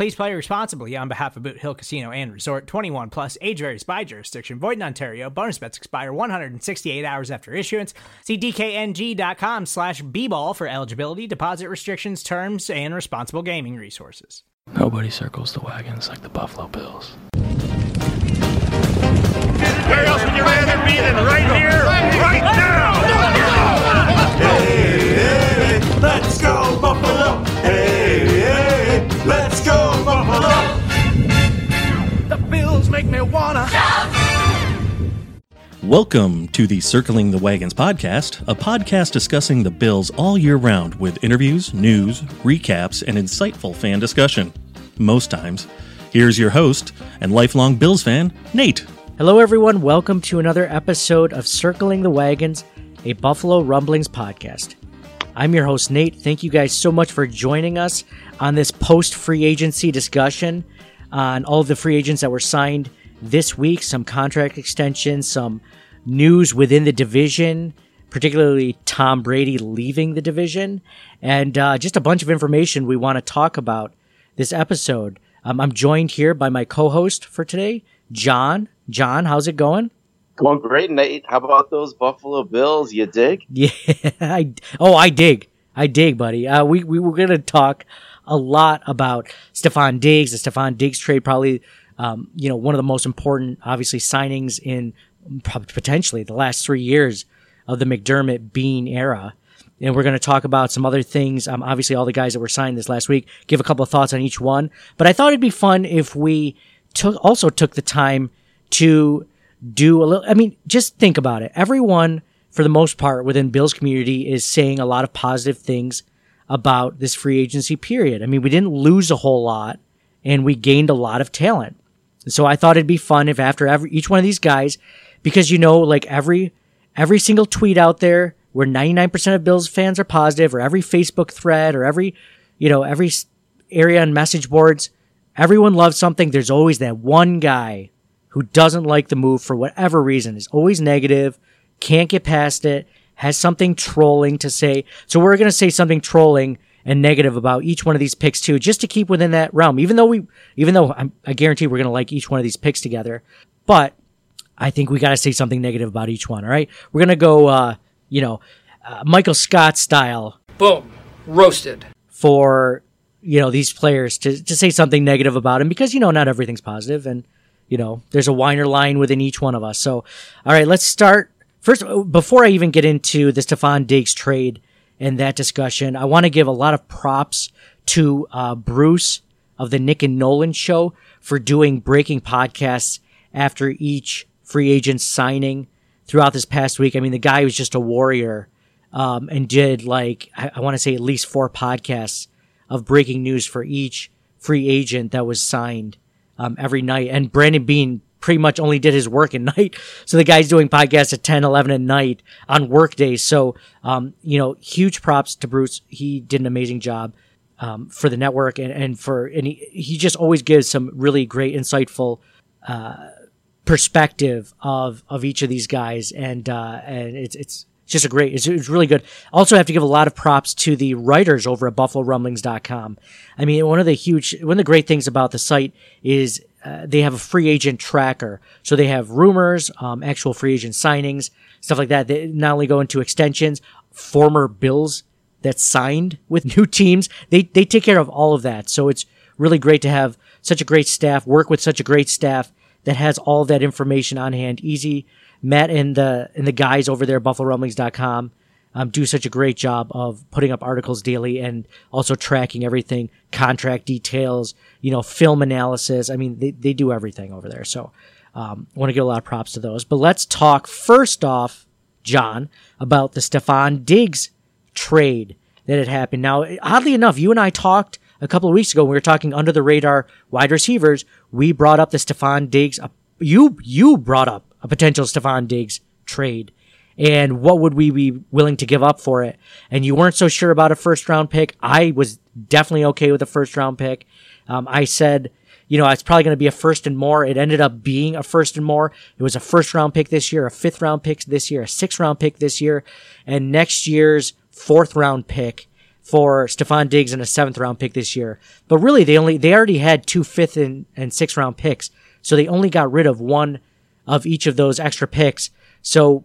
Please play responsibly on behalf of Boot Hill Casino and Resort 21 plus age varies by jurisdiction. Void in Ontario. Bonus bets expire 168 hours after issuance. See DKNG.com slash B-ball for eligibility, deposit restrictions, terms, and responsible gaming resources. Nobody circles the wagons like the Buffalo Bills. Where else would you rather be than right here, right now? Hey, hey, let's go Buffalo! Make me wanna. Welcome to the Circling the Wagons podcast, a podcast discussing the Bills all year round with interviews, news, recaps, and insightful fan discussion. Most times. Here's your host and lifelong Bills fan, Nate. Hello, everyone. Welcome to another episode of Circling the Wagons, a Buffalo Rumblings podcast. I'm your host, Nate. Thank you guys so much for joining us on this post free agency discussion on all of the free agents that were signed this week, some contract extensions, some news within the division, particularly Tom Brady leaving the division, and uh, just a bunch of information we want to talk about this episode. Um, I'm joined here by my co host for today, John. John, how's it going? Going great, Nate. How about those Buffalo Bills? You dig? Yeah, I, oh, I dig. I dig, buddy. Uh, we, we were going to talk a lot about Stefon Diggs, the Stefon Diggs trade, probably, um, you know, one of the most important, obviously, signings in potentially the last three years of the McDermott Beane era. And we're going to talk about some other things. Um, obviously, all the guys that were signed this last week, give a couple of thoughts on each one. But I thought it'd be fun if we took, also took the time to do a little, I mean, just think about it. Everyone, for the most part, within Bill's community is saying a lot of positive things about this free agency period. I mean, we didn't lose a whole lot and we gained a lot of talent. So I thought it'd be fun if after every, each one of these guys, because you know, like every, every single tweet out there where 99% of Bills fans are positive or every Facebook thread or every, you know, every area on message boards, everyone loves something. There's always that one guy who doesn't like the move for whatever reason, is always negative, can't get past it, has something trolling to say. So we're going to say something trolling and negative about each one of these picks too, just to keep within that realm. Even though we, even though I'm, I guarantee we're going to like each one of these picks together, but I think we got to say something negative about each one. All right, we're going to go, uh, you know, uh, Michael Scott style Boom. Roasted. for you know these players to to say something negative about him because you know not everything's positive and you know there's a whiner line within each one of us. So all right, let's start first before I even get into the Stefon Diggs trade and that discussion. I want to give a lot of props to uh, Bruce of the Nick and Nolan show for doing breaking podcasts after each free agent signing throughout this past week. I mean, the guy was just a warrior um, and did like I, I want to say at least four podcasts of breaking news for each free agent that was signed um, every night. And Brandon Beane pretty much only did his work at night. So the guy's doing podcasts at 10, 11 at night on work days. So, um, you know, huge props to Bruce. He did an amazing job. Um, for the network and, and for and he, he just always gives some really great insightful perspective of of each of these guys and uh and it's it's just a great it's, it's really good also have to give a lot of props to the writers over at buffalorumblings.com i mean one of the huge one of the great things about the site is uh, they have a free agent tracker so they have rumors um, actual free agent signings stuff like that they not only go into extensions former bills that signed with new teams they they take care of all of that so it's really great to have such a great staff work with such a great staff that has all that information on hand. Easy. Matt and the and the guys over there, BuffaloRumblings.com, um, do such a great job of putting up articles daily and also tracking everything, contract details, you know, film analysis. I mean, they, they do everything over there. So, um, I want to give a lot of props to those. But let's talk first off, John, about the Stefon Diggs trade that had happened. Now, oddly enough, you and I talked a couple of weeks ago when we were talking under the radar wide receivers. We brought up the Stefon Diggs. Uh, you you brought up a potential Stefon Diggs trade and what would we be willing to give up for it? And you weren't so sure about a first round pick. I was definitely okay with a first round pick. Um, I said, you know, it's probably going to be a first and more. It ended up being a first and more. It was a first round pick this year, a fifth round pick this year, a sixth round pick this year, and next year's fourth round pick for Stefon Diggs and a seventh round pick this year. But really, they only, they already had two fifth and, and sixth round picks. So they only got rid of one of each of those extra picks. So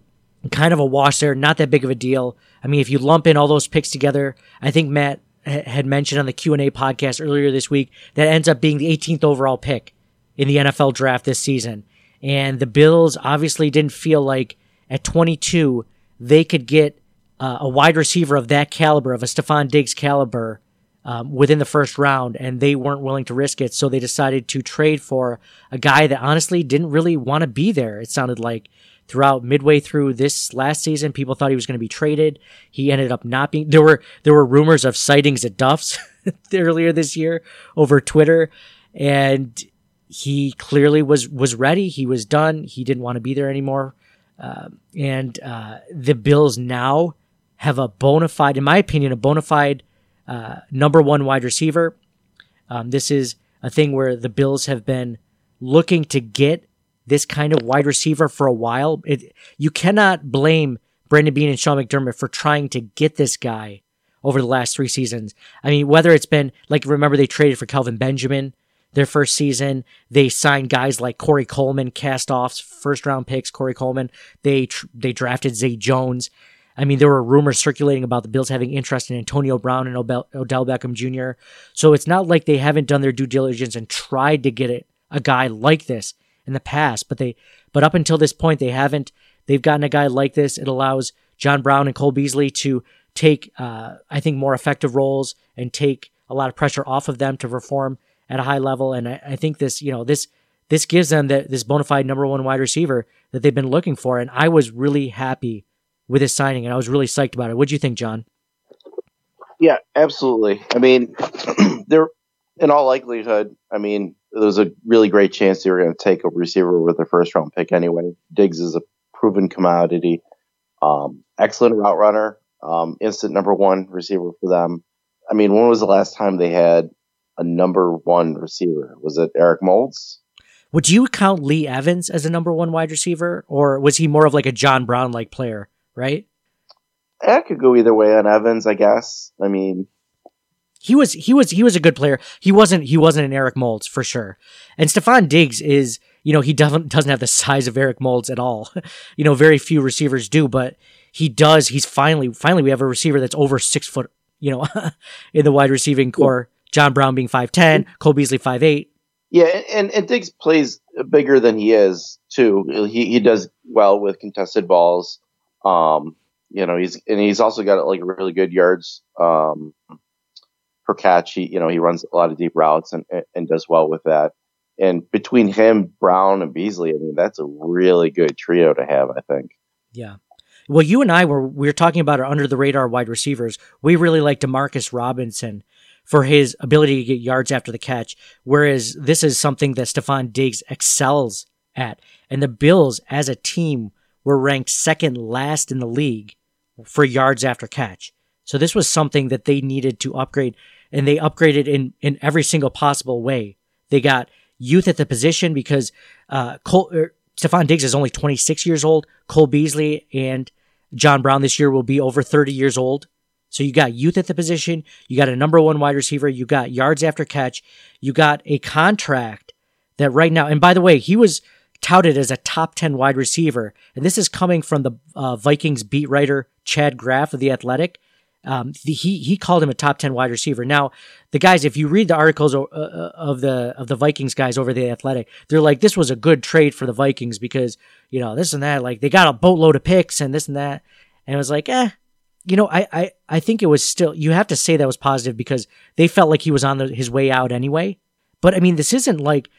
kind of a wash there, not that big of a deal. I mean, if you lump in all those picks together, I think Matt had mentioned on the Q&A podcast earlier this week that ends up being the 18th overall pick in the NFL draft this season. And the Bills obviously didn't feel like at 22 they could get uh, a wide receiver of that caliber, of a Stefon Diggs caliber, um, within the first round, and they weren't willing to risk it. So they decided to trade for a guy that honestly didn't really want to be there. It sounded like throughout midway through this last season, people thought he was going to be traded. He ended up not being. There were there were rumors of sightings at Duff's earlier this year over Twitter, and he clearly was was ready. He was done. He didn't want to be there anymore. Uh, and uh, the Bills now have a bona fide, in my opinion, a bona fide uh, number one wide receiver. Um, this is a thing where the Bills have been looking to get this kind of wide receiver for a while. It, you cannot blame Brandon Beane and Sean McDermott for trying to get this guy over the last three seasons. I mean, whether it's been like, remember they traded for Kelvin Benjamin their first season. They signed guys like Corey Coleman, cast offs, first round picks, Corey Coleman. They, tr- they drafted Zay Jones. I mean, there were rumors circulating about the Bills having interest in Antonio Brown and Odell Beckham Jr. So it's not like they haven't done their due diligence and tried to get it, a guy like this in the past, but they but up until this point they haven't. They've gotten a guy like this. It allows John Brown and Cole Beasley to take, uh, I think, more effective roles and take a lot of pressure off of them to perform at a high level. And I, I think this, you know, this this gives them the, this bona fide number one wide receiver that they've been looking for. And I was really happy with his signing, and I was really psyched about it. What do you think, John? Yeah, absolutely. I mean, they're in all likelihood, I mean, there was a really great chance they were going to take a receiver with their first round pick anyway. Diggs is a proven commodity, um, excellent route runner, um, instant number one receiver for them. I mean, when was the last time they had a number one receiver? Was it Eric Moulds? Would you count Lee Evans as a number one wide receiver, or was he more of like a John Brown like player? Right? I could go either way on Evans, I guess. I mean, he was he was he was a good player. He wasn't he wasn't an Eric Moulds for sure. And Stefon Diggs is you know he doesn't doesn't have the size of Eric Moulds at all. you know very few receivers do, but he does. He's finally finally we have a receiver that's over six foot. You know in the wide receiving core. John Brown being five ten, Cole Beasley five eight. Yeah, and and Diggs plays bigger than he is too. He he does well with contested balls. Um, you know he's and he's also got like really good yards. Um, per catch. He, you know, he runs a lot of deep routes and, and does well with that. And between him, Brown, and Beasley, I mean, that's a really good trio to have, I think. Yeah. Well, you and I were we were talking about our under the radar wide receivers. We really like Demarcus Robinson for his ability to get yards after the catch, whereas this is something that Stefon Diggs excels at. And the Bills, as a team, were ranked second last in the league for yards after catch. So this was something that they needed to upgrade and they upgraded in in every single possible way. They got youth at the position because uh, Cole, er, Stefon Diggs is only 26 years old. Cole Beasley and John Brown this year will be over 30 years old. So you got youth at the position, you got a number one wide receiver, you got yards after catch, you got a contract that right now, and by the way, he was touted as a top 10 wide receiver. And this is coming from the uh, Vikings beat writer Chad Graff of The Athletic. Um, the, he he called him a top ten wide receiver. Now, the guys, if you read the articles uh, uh, of the of the Vikings guys over the Athletic, they're like, this was a good trade for the Vikings because you know this and that. Like they got a boatload of picks and this and that, and it was like, eh, you know, I, I, I think it was still, you have to say that was positive because they felt like he was on the, his way out anyway. But I mean, this isn't like,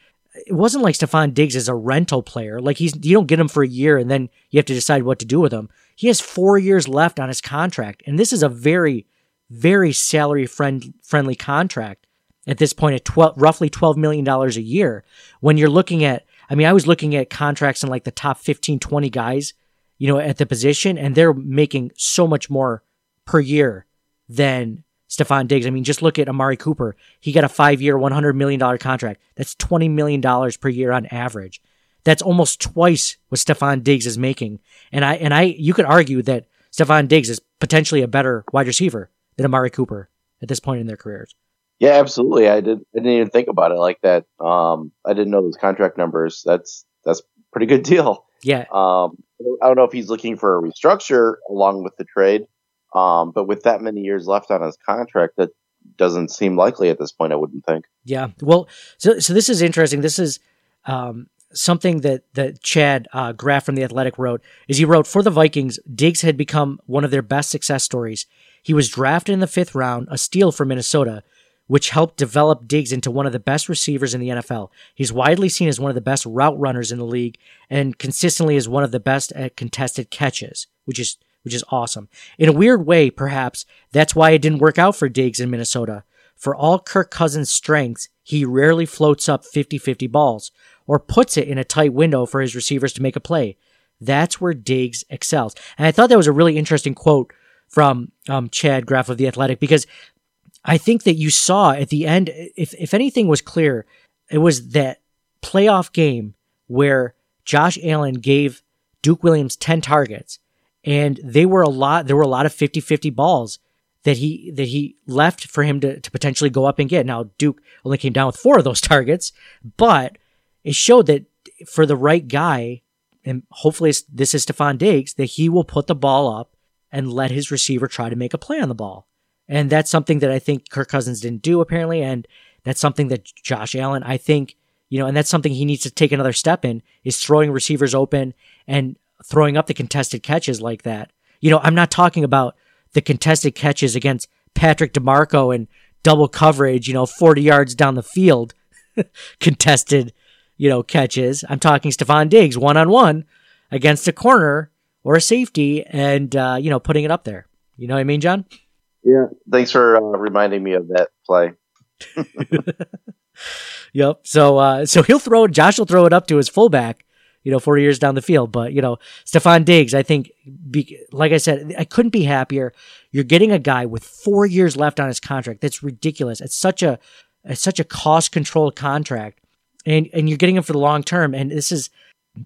it wasn't like Stefon Diggs is a rental player. Like he's, you don't get him for a year and then you have to decide what to do with him. He has four years left on his contract. And this is a very, very salary friend, friendly contract at this point at 12, roughly $12 million a year. When you're looking at, I mean, I was looking at contracts in like the top 15, 20 guys you know, at the position, and they're making so much more per year than Stefon Diggs. I mean, just look at Amari Cooper. He got a five year, $100 million contract. That's $20 million per year on average. That's almost twice what Stefon Diggs is making. And I, and I, you could argue that Stefon Diggs is potentially a better wide receiver than Amari Cooper at this point in their careers. Yeah, absolutely. I did. I didn't even think about it like that. Um, I didn't know those contract numbers. That's that's pretty good deal. Yeah. Um, I don't know if he's looking for a restructure along with the trade, um, but with that many years left on his contract, that doesn't seem likely at this point. I wouldn't think. Yeah. Well, so so this is interesting. This is um, something that that Chad uh, Graff from the Athletic wrote. Is he wrote for the Vikings, Diggs had become one of their best success stories. He was drafted in the fifth round, a steal for Minnesota, which helped develop Diggs into one of the best receivers in the NFL. He's widely seen as one of the best route runners in the league and consistently is one of the best at contested catches, which is which is awesome. In a weird way, perhaps, that's why it didn't work out for Diggs in Minnesota. For all Kirk Cousins' strengths, he rarely floats up 50-50 balls or puts it in a tight window for his receivers to make a play. That's where Diggs excels. And I thought that was a really interesting quote from um, Chad Graff of The Athletic because I think that you saw at the end, if, if anything was clear, it was that playoff game where Josh Allen gave Duke Williams 10 targets and they were a lot, there were a lot of 50 50 balls that he, that he left for him to, to potentially go up and get. Now, Duke only came down with four of those targets, but it showed that for the right guy, and hopefully this is Stefon Diggs, that he will put the ball up and let his receiver try to make a play on the ball. And that's something that I think Kirk Cousins didn't do apparently. And that's something that Josh Allen, I think, you know, and that's something he needs to take another step in is throwing receivers open and throwing up the contested catches like that. You know, I'm not talking about the contested catches against Patrick DiMarco and double coverage, you know, 40 yards down the field, contested, you know, catches. I'm talking Stefon Diggs one on one against a corner or a safety and, uh, you know, putting it up there. You know what I mean, John? Yeah. Thanks for uh, reminding me of that play. yep. So uh, so he'll throw it, Josh will throw it up to his fullback, you know, 40 years down the field. But you know, Stefon Diggs, I think, be, like I said, I couldn't be happier. You're getting a guy with four years left on his contract. That's ridiculous. It's such a it's such a cost controlled contract, and and you're getting him for the long term. And this is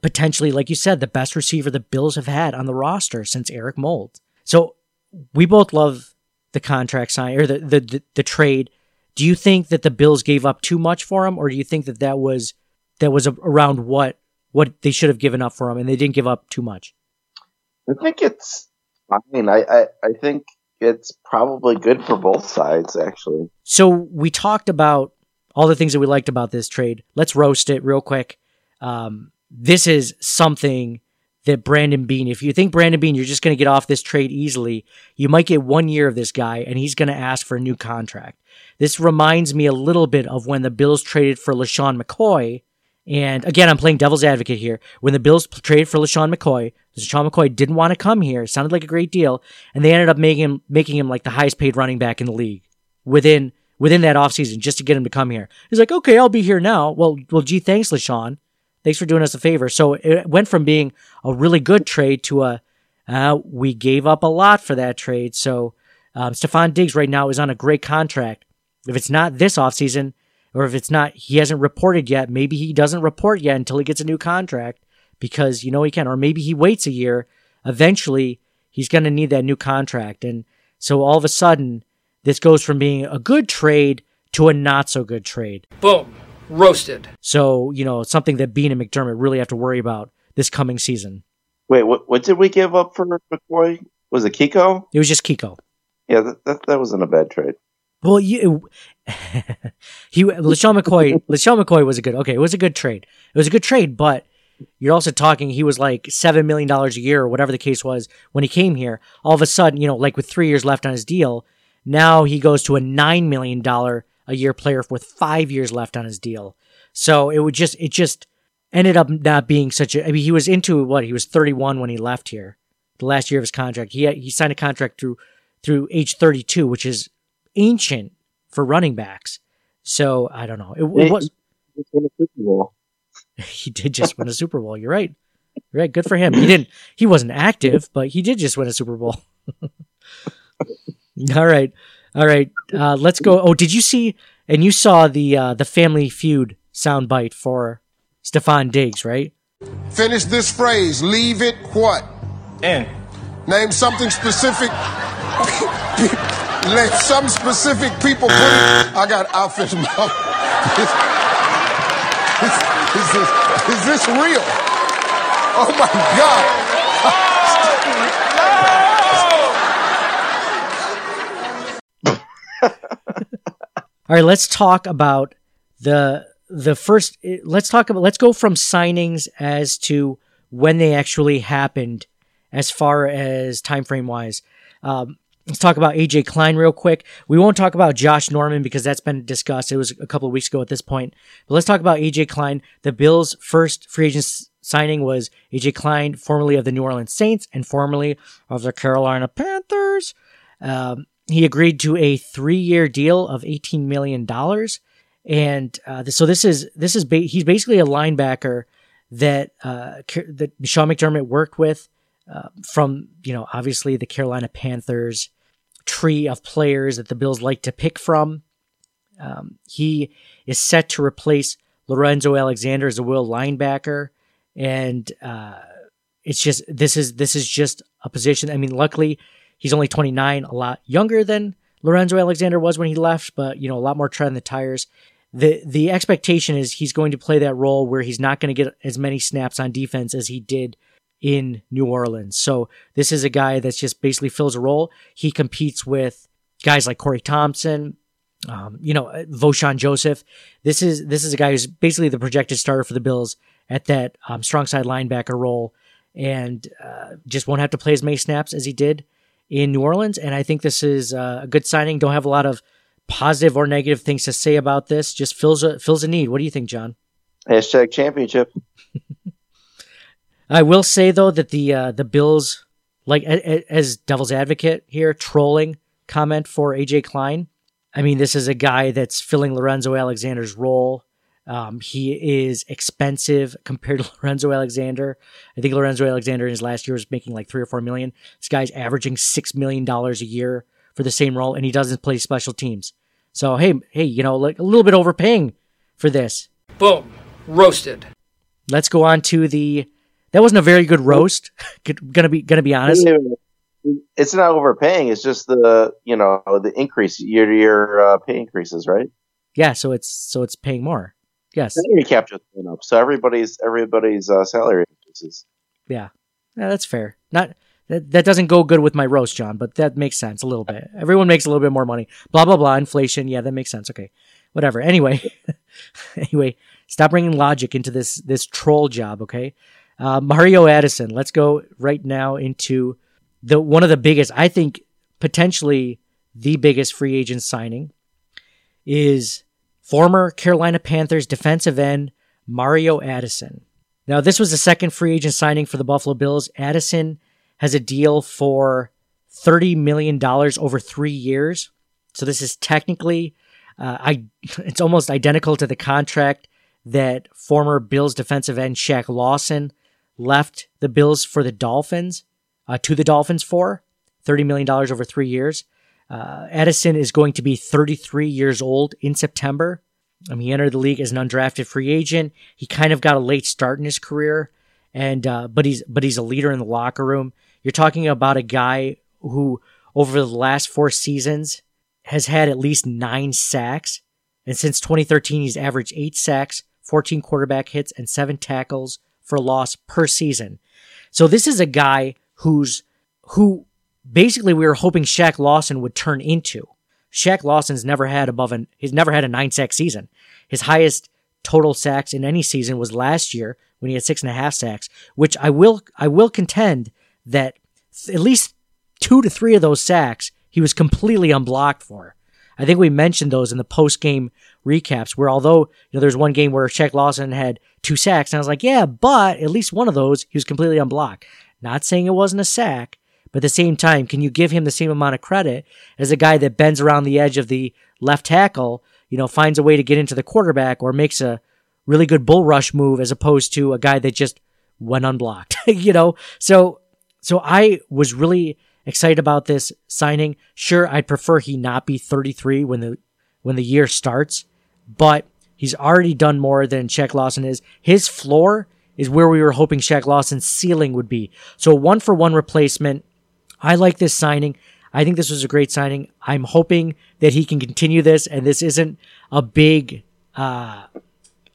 potentially, like you said, the best receiver the Bills have had on the roster since Eric Mould. So we both love the contract sign or the, the, the, the trade. Do you think that the Bills gave up too much for him, or do you think that that was that was around what what they should have given up for him, and they didn't give up too much? I think it's fine. I, I, I think it's probably good for both sides, actually. So we talked about all the things that we liked about this trade. Let's roast it real quick. Um, this is something that Brandon Beane, if you think Brandon Beane, you're just going to get off this trade easily, you might get one year of this guy and he's going to ask for a new contract. This reminds me a little bit of when the Bills traded for LeSean McCoy. And again, I'm playing devil's advocate here. When the Bills traded for LeSean McCoy, LeSean McCoy didn't want to come here. It sounded like a great deal. And they ended up making him, making him like the highest paid running back in the league within, within that offseason just to get him to come here. He's like, okay, I'll be here now. Well, well, gee, thanks, LeSean. Thanks for doing us a favor. So it went from being a really good trade to a uh, we gave up a lot for that trade. So um, Stefon Diggs right now is on a great contract. If it's not this offseason, or if it's not, he hasn't reported yet, maybe he doesn't report yet until he gets a new contract because you know he can. Or maybe he waits a year. Eventually, he's going to need that new contract. And so all of a sudden, this goes from being a good trade to a not so good trade. Boom roasted. So, you know, something that Beane and McDermott really have to worry about this coming season. Wait, what, what did we give up for McCoy? Was it Kiko? It was just Kiko. Yeah, that, that, that wasn't a bad trade. Well, you, he LeSean McCoy, LeSean McCoy was a good. Okay, it was a good trade. It was a good trade, but you're also talking he was like seven million dollars a year or whatever the case was when he came here. All of a sudden, you know, like with three years left on his deal, now he goes to a nine million dollar a year player with five years left on his deal. So it would just it just ended up not being such a. I mean, he was into what he was 31 when he left here, the last year of his contract. He he signed a contract through through age 32, which is ancient for running backs. So I don't know. It, it was Just a Super Bowl. he did just win a Super Bowl. You're right. You're right. Good for him. He didn't. He wasn't active, but he did just win a Super Bowl. All right. All right. Uh, let's go. Oh, did you see? And you saw the uh, the Family Feud soundbite for Stefon Diggs, right? Finish this phrase. Leave it what? In. Name something specific. Let some specific people put it. I got outfit mouth. Is, is, this, is this real? Oh my God. All right, let's talk about the the first. Let's talk about. Let's go from signings as to when they actually happened, as far as time frame wise. Um, let's talk about AJ Klein real quick. We won't talk about Josh Norman because that's been discussed. It was a couple of weeks ago at this point. But let's talk about AJ Klein. The Bills' first free agent signing was AJ Klein, formerly of the New Orleans Saints and formerly of the Carolina Panthers. Um, he agreed to a three-year deal of eighteen million dollars, and uh, so this is this is ba- he's basically a linebacker that uh, that Sean McDermott worked with uh, from you know obviously the Carolina Panthers tree of players that the Bills like to pick from. Um, he is set to replace Lorenzo Alexander as a will linebacker, and uh, it's just this is this is just a position. I mean, luckily he's only 29, a lot younger than Lorenzo Alexander was when he left, but you know a lot more tread in the tires. the The expectation is he's going to play that role where he's not going to get as many snaps on defense as he did in New Orleans. So this is a guy that's just basically fills a role. He competes with guys like Corey Thompson, um, you know, Vosean Joseph. This is this is a guy who's basically the projected starter for the Bills at that um, strong side linebacker role, and uh, just won't have to play as many snaps as he did in New Orleans. And I think this is uh, a good signing. Don't have a lot of positive or negative things to say about this. Just fills a fills a need. What do you think, John? Hashtag championship. I will say though that the uh, the Bills, like a, a- as devil's advocate here, trolling comment for AJ Klein. I mean, this is a guy that's filling Lorenzo Alexander's role. Um, he is expensive compared to Lorenzo Alexander. I think Lorenzo Alexander in his last year was making like three or four million. This guy's averaging six million dollars a year for the same role, and he doesn't play special teams. So hey, hey, you know, like a little bit overpaying for this. Boom. Roasted. Let's go on to the. That wasn't a very good roast. gonna be gonna be honest. It's not overpaying. It's just the you know the increase year to year uh, pay increases, right? Yeah, so it's so it's paying more. Yes. Salary cap just went up, so everybody's everybody's uh, salary increases. Yeah. Yeah, that's fair. Not that that doesn't go good with my roast, John, but that makes sense a little bit. Everyone makes a little bit more money. Blah blah blah. Inflation. Yeah, that makes sense. Okay. Whatever. Anyway. anyway, stop bringing logic into this this troll job. Okay. Uh, Mario Addison. Let's go right now into the one of the biggest. I think potentially the biggest free agent signing is former Carolina Panthers defensive end Mario Addison. Now, this was the second free agent signing for the Buffalo Bills. Addison has a deal for $30 million over three years. So this is technically, uh, I, it's almost identical to the contract that former Bills defensive end Shaq Lawson left the Bills for the Dolphins, uh, to the Dolphins for $30 million over three years. Uh, Addison is going to be 33 years old in September. Um, he entered the league as an undrafted free agent. He kind of got a late start in his career, and uh, but he's but he's a leader in the locker room. You're talking about a guy who, over the last four seasons, has had at least nine sacks, and since 2013, he's averaged eight sacks, 14 quarterback hits, and seven tackles for loss per season. So this is a guy who's who basically we were hoping Shaq Lawson would turn into. Shaq Lawson's never had above an he's never had a nine sack season. His highest total sacks in any season was last year when he had six and a half sacks, which I will I will contend that th- at least two to three of those sacks he was completely unblocked for. I think we mentioned those in the post game recaps where although you know there's one game where Shaq Lawson had two sacks and I was like, yeah, but at least one of those he was completely unblocked. Not saying it wasn't a sack, but at the same time, can you give him the same amount of credit as a guy that bends around the edge of the left tackle, you know, finds a way to get into the quarterback or makes a really good bull rush move as opposed to a guy that just went unblocked, you know? So, so I was really excited about this signing. Sure, I'd prefer he not be 33 when the, when the year starts, but he's already done more than Shaq Lawson is. His floor is where we were hoping Shaq Lawson's ceiling would be. So one for one replacement. I like this signing. I think this was a great signing. I'm hoping that he can continue this and this isn't a big, uh,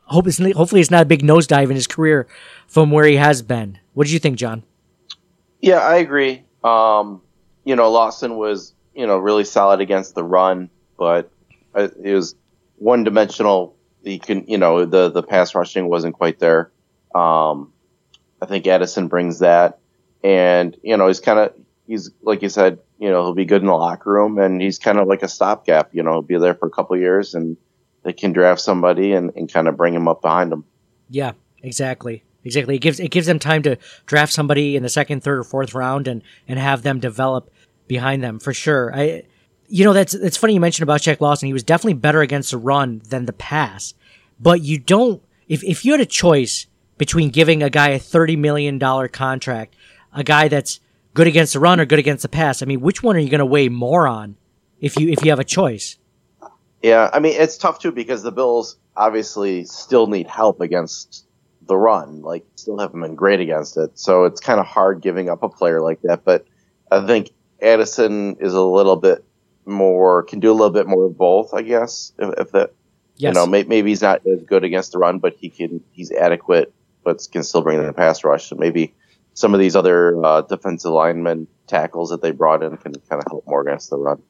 hope it's, hopefully it's not a big nosedive in his career from where he has been. What did you think, John? Yeah, I agree. Um, you know, Lawson was, you know, really solid against the run, but it was one dimensional. He can, you know, the, the pass rushing wasn't quite there. Um, I think Addison brings that and, you know, he's kind of, he's, like you said, you know, he'll be good in the locker room and he's kind of like a stopgap, you know, he'll be there for a couple years and they can draft somebody and, and kind of bring him up behind them. Yeah, exactly. Exactly. It gives it gives them time to draft somebody in the second, third, or fourth round and and have them develop behind them for sure. I you know that's it's funny you mentioned about Shaq Lawson. He was definitely better against the run than the pass. But you don't if if you had a choice between giving a guy a thirty million dollar contract, a guy that's good against the run or good against the pass, I mean, which one are you going to weigh more on if you if you have a choice? Yeah, I mean it's tough too because the Bills obviously still need help against the run. Like still haven't been great against it, so it's kind of hard giving up a player like that. But I think Addison is a little bit more can do a little bit more of both. I guess if, if that Yes. you know may, maybe he's not as good against the run, but he can he's adequate, but can still bring in the pass rush. So maybe some of these other uh, defensive linemen tackles that they brought in can kind of help more against the run.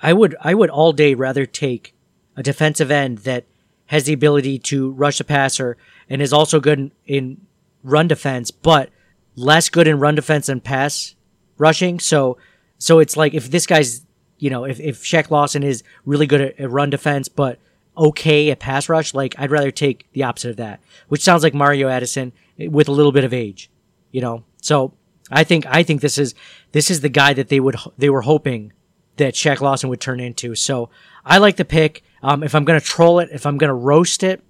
I would I would all day rather take a defensive end that has the ability to rush the passer and is also good in, in run defense, but less good in run defense and pass rushing. So so it's like if this guy's you know if if Shaq Lawson is really good at, at run defense, but okay at pass rush, like I'd rather take the opposite of that, which sounds like Mario Addison with a little bit of age, you know. So I think I think this is this is the guy that they would they were hoping that Shaq Lawson would turn into. So I like the pick. Um, if I'm gonna troll it, if I'm gonna roast it,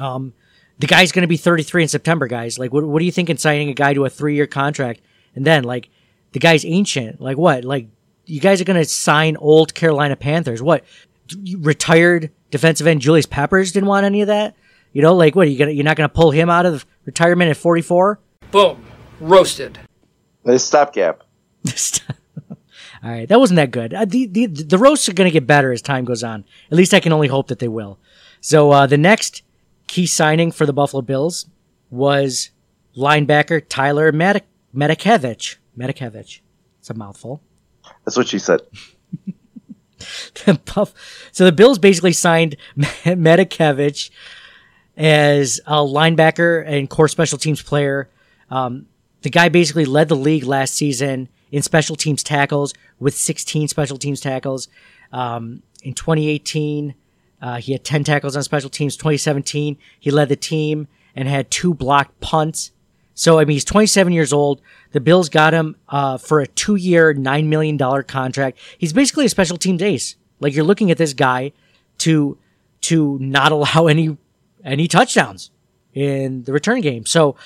um, the guy's gonna be 33 in September, guys. Like, what, what do you think in signing a guy to a three year contract? And then, like, the guy's ancient. Like, what? Like, you guys are gonna sign old Carolina Panthers? What? Retired defensive end Julius Peppers didn't want any of that. You know, like, what? Are you gonna you're not gonna pull him out of retirement at 44? Boom. Roasted. This stopgap. All right, that wasn't that good. Uh, the, the the roasts are going to get better as time goes on. At least I can only hope that they will. So uh, the next key signing for the Buffalo Bills was linebacker Tyler Medik- Matakevich. Matakevich. It's a mouthful. That's what she said. The Buff- so the Bills basically signed Matakevich as a linebacker and core special teams player. Um, the guy basically led the league last season in special teams tackles with 16 special teams tackles. Um, in 2018, uh, he had 10 tackles on special teams. 2017, he led the team and had two blocked punts. So, I mean, he's 27 years old. The Bills got him uh, for a two year, $9 million contract. He's basically a special teams ace. Like, you're looking at this guy to to not allow any any touchdowns in the return game. So,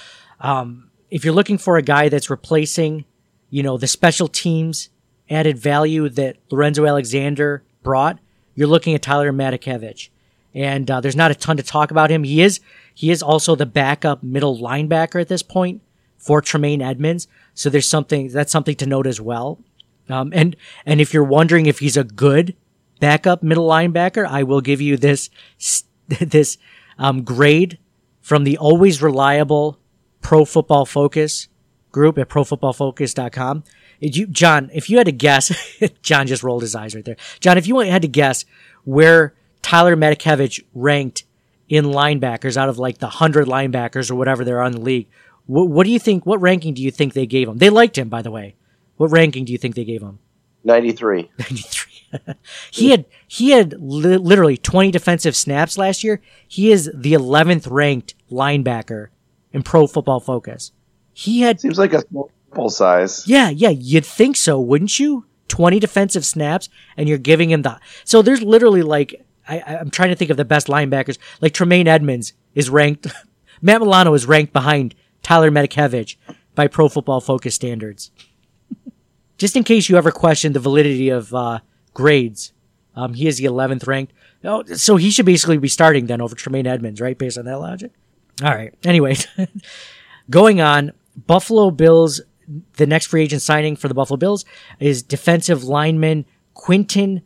um, if you're looking for a guy that's replacing, you know, the special teams added value that Lorenzo Alexander brought, you're looking at Tyler Matakevich. And uh, there's not a ton to talk about him. He is he is also the backup middle linebacker at this point for Tremaine Edmunds. So there's something that's something to note as well. Um, and and if you're wondering if he's a good backup middle linebacker, I will give you this this um, grade from the always reliable Pro Football Focus group at profootballfocus.com. You, John, if you had to guess, John just rolled his eyes right there. John, if you had to guess where Tyler Matakevich ranked in linebackers out of like the hundred linebackers or whatever there are in the league. What, what do you think? What ranking do you think they gave him? They liked him, by the way. What ranking do you think they gave him? 93. 93. he had he had li- literally 20 defensive snaps last year. He is the 11th ranked linebacker in Pro Football Focus. He had Seems like a full size. yeah, yeah, you'd think so, wouldn't you? 20 defensive snaps and you're giving him the So there's literally like I I- I'm trying to think of the best linebackers. Like Tremaine Edmunds is ranked Matt Milano is ranked behind Tyler Matakevich by Pro Football Focus standards. Just in case you ever question the validity of uh, grades, um, he is the 11th ranked. Oh, so he should basically be starting then over Tremaine Edmunds, right? Based on that logic. All right. Anyway, going on, Buffalo Bills. The next free agent signing for the Buffalo Bills is defensive lineman Quinton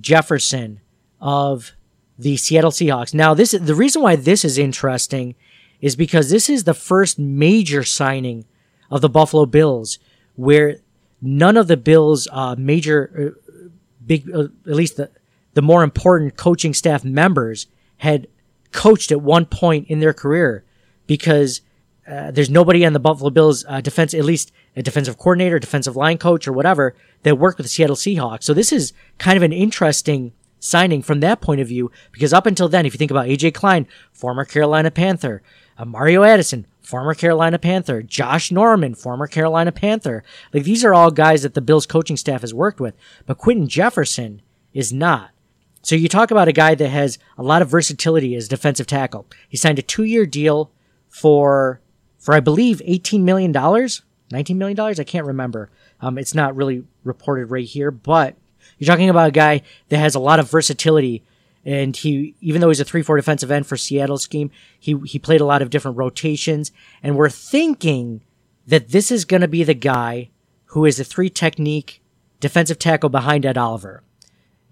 Jefferson of the Seattle Seahawks. Now, this the reason why this is interesting is because this is the first major signing of the Buffalo Bills where none of the Bills' uh, major, uh, big, uh, at least the the more important coaching staff members had coached at one point in their career because uh, there's nobody on the Buffalo Bills uh, defense, at least a defensive coordinator, defensive line coach, or whatever that worked with the Seattle Seahawks. So this is kind of an interesting signing from that point of view because up until then, if you think about AJ Klein, former Carolina Panther, uh, Mario Addison, former Carolina Panther, Josh Norman, former Carolina Panther, like these are all guys that the Bills coaching staff has worked with, but Quinton Jefferson is not. So you talk about a guy that has a lot of versatility as defensive tackle. He signed a two-year deal for for I believe eighteen million dollars, nineteen million dollars. I can't remember. Um, it's not really reported right here, but you're talking about a guy that has a lot of versatility. And he, even though he's a three-four defensive end for Seattle scheme, he he played a lot of different rotations. And we're thinking that this is going to be the guy who is a three-technique defensive tackle behind Ed Oliver.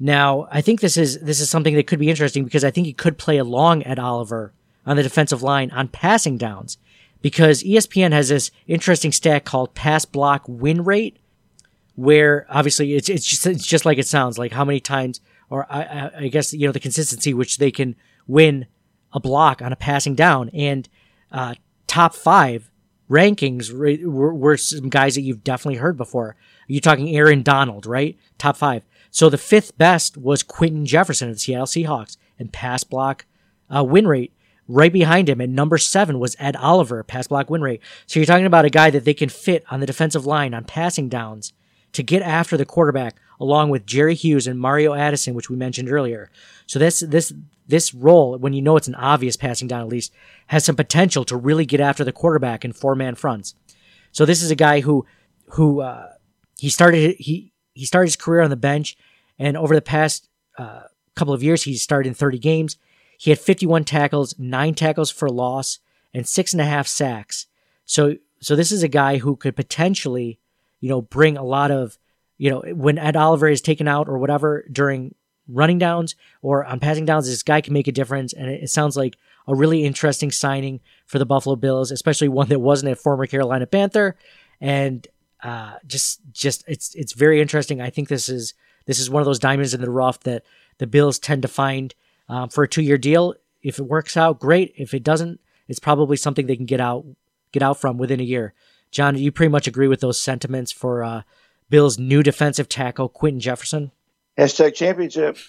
Now, I think this is this is something that could be interesting because I think he could play along at Oliver on the defensive line on passing downs because ESPN has this interesting stat called pass block win rate where obviously it's it's just, it's just like it sounds like how many times or I, I, guess you know the consistency which they can win a block on a passing down and uh, top five rankings ra- were, were some guys that you've definitely heard before. You're talking Aaron Donald, right? Top five. So the fifth best was Quinton Jefferson of the Seattle Seahawks and pass block uh, win rate. Right behind him at number seven was Ed Oliver, pass block win rate. So you're talking about a guy that they can fit on the defensive line on passing downs to get after the quarterback, along with Jerry Hughes and Mario Addison, which we mentioned earlier. So this this this role, when you know it's an obvious passing down at least, has some potential to really get after the quarterback in four man fronts. So this is a guy who who uh, he started he he started his career on the bench, and over the past uh, couple of years, he's started in 30 games. He had 51 tackles, nine tackles for loss, and six and a half sacks. So so this is a guy who could potentially, you know, bring a lot of, you know, when Ed Oliver is taken out or whatever during running downs or on passing downs, this guy can make a difference. And it, it sounds like a really interesting signing for the Buffalo Bills, especially one that wasn't a former Carolina Panther. And uh, just just it's it's very interesting. I think this is this is one of those diamonds in the rough that the Bills tend to find um, for a two year deal. If it works out, great. If it doesn't, it's probably something they can get out get out from within a year. John, you pretty much agree with those sentiments for uh, Bills' new defensive tackle Quinton Jefferson. Hashtag championship.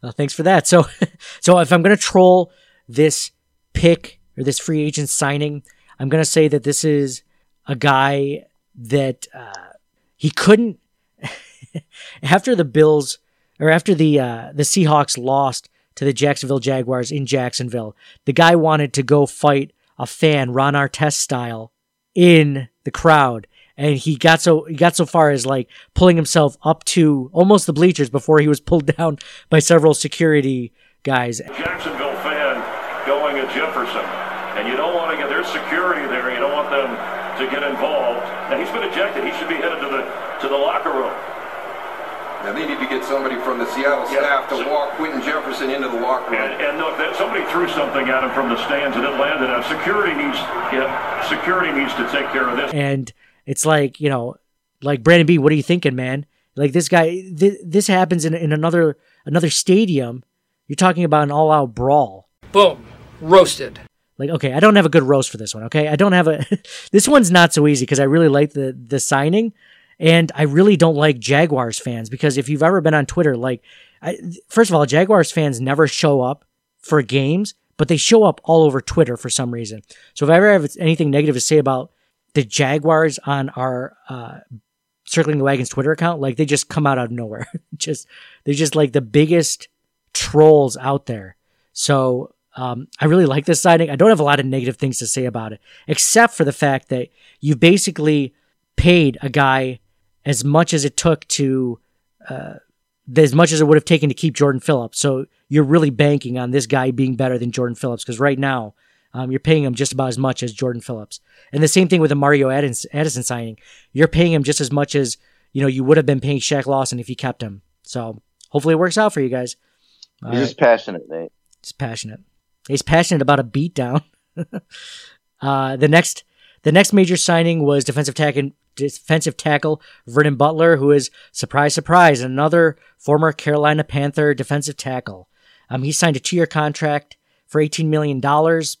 Uh, thanks for that. So, so if I'm going to troll this pick or this free agent signing, I'm going to say that this is a guy that uh, he couldn't after the Bills or after the uh, the Seahawks lost to the Jacksonville Jaguars in Jacksonville. The guy wanted to go fight a fan, Ron Artest style, in the crowd. And he got so he got so far as like pulling himself up to almost the bleachers before he was pulled down by several security guys. Jacksonville fan going at Jefferson. And you don't want to get, there's security there. You don't want them to get involved. Now he's been ejected. He should be headed to the to the locker room. Now they need to get somebody from the Seattle Yeah. staff to walk Quinton Jefferson into the locker room. And, and look, that somebody threw something at him from the stands and it landed. Now security needs, yeah, security needs to take care of this. and it's like you know like brandon b what are you thinking man like this guy th- this happens in, in another another stadium you're talking about an all-out brawl Boom. Roasted. Like, okay, I don't have a good roast for this one. Okay, I don't have a. this one's not so easy because I really like the the signing, and I really don't like Jaguars fans because if you've ever been on Twitter, like, I, first of all, Jaguars fans never show up for games, but they show up all over Twitter for some reason. So if I ever have anything negative to say about the Jaguars on our uh, circling the wagons Twitter account, like they just come out of nowhere. just they're just like the biggest trolls out there. So um, I really like this signing. I don't have a lot of negative things to say about it, except for the fact that you basically paid a guy as much as it took to, uh, as much as it would have taken to keep Jordan Phillips. So you're really banking on this guy being better than Jordan Phillips because right now um, you're paying him just about as much as Jordan Phillips. And the same thing with the Mario Addison, Addison signing. You're paying him just as much as you know you would have been paying Shaq Lawson if you kept him. So hopefully it works out for you guys. All He's right. just passionate, Nate. Just passionate. He's passionate about a beatdown. uh, the next, the next major signing was defensive tackle, defensive tackle Vernon Butler, who is surprise, surprise, another former Carolina Panther defensive tackle. Um, he signed a two-year contract for eighteen million dollars.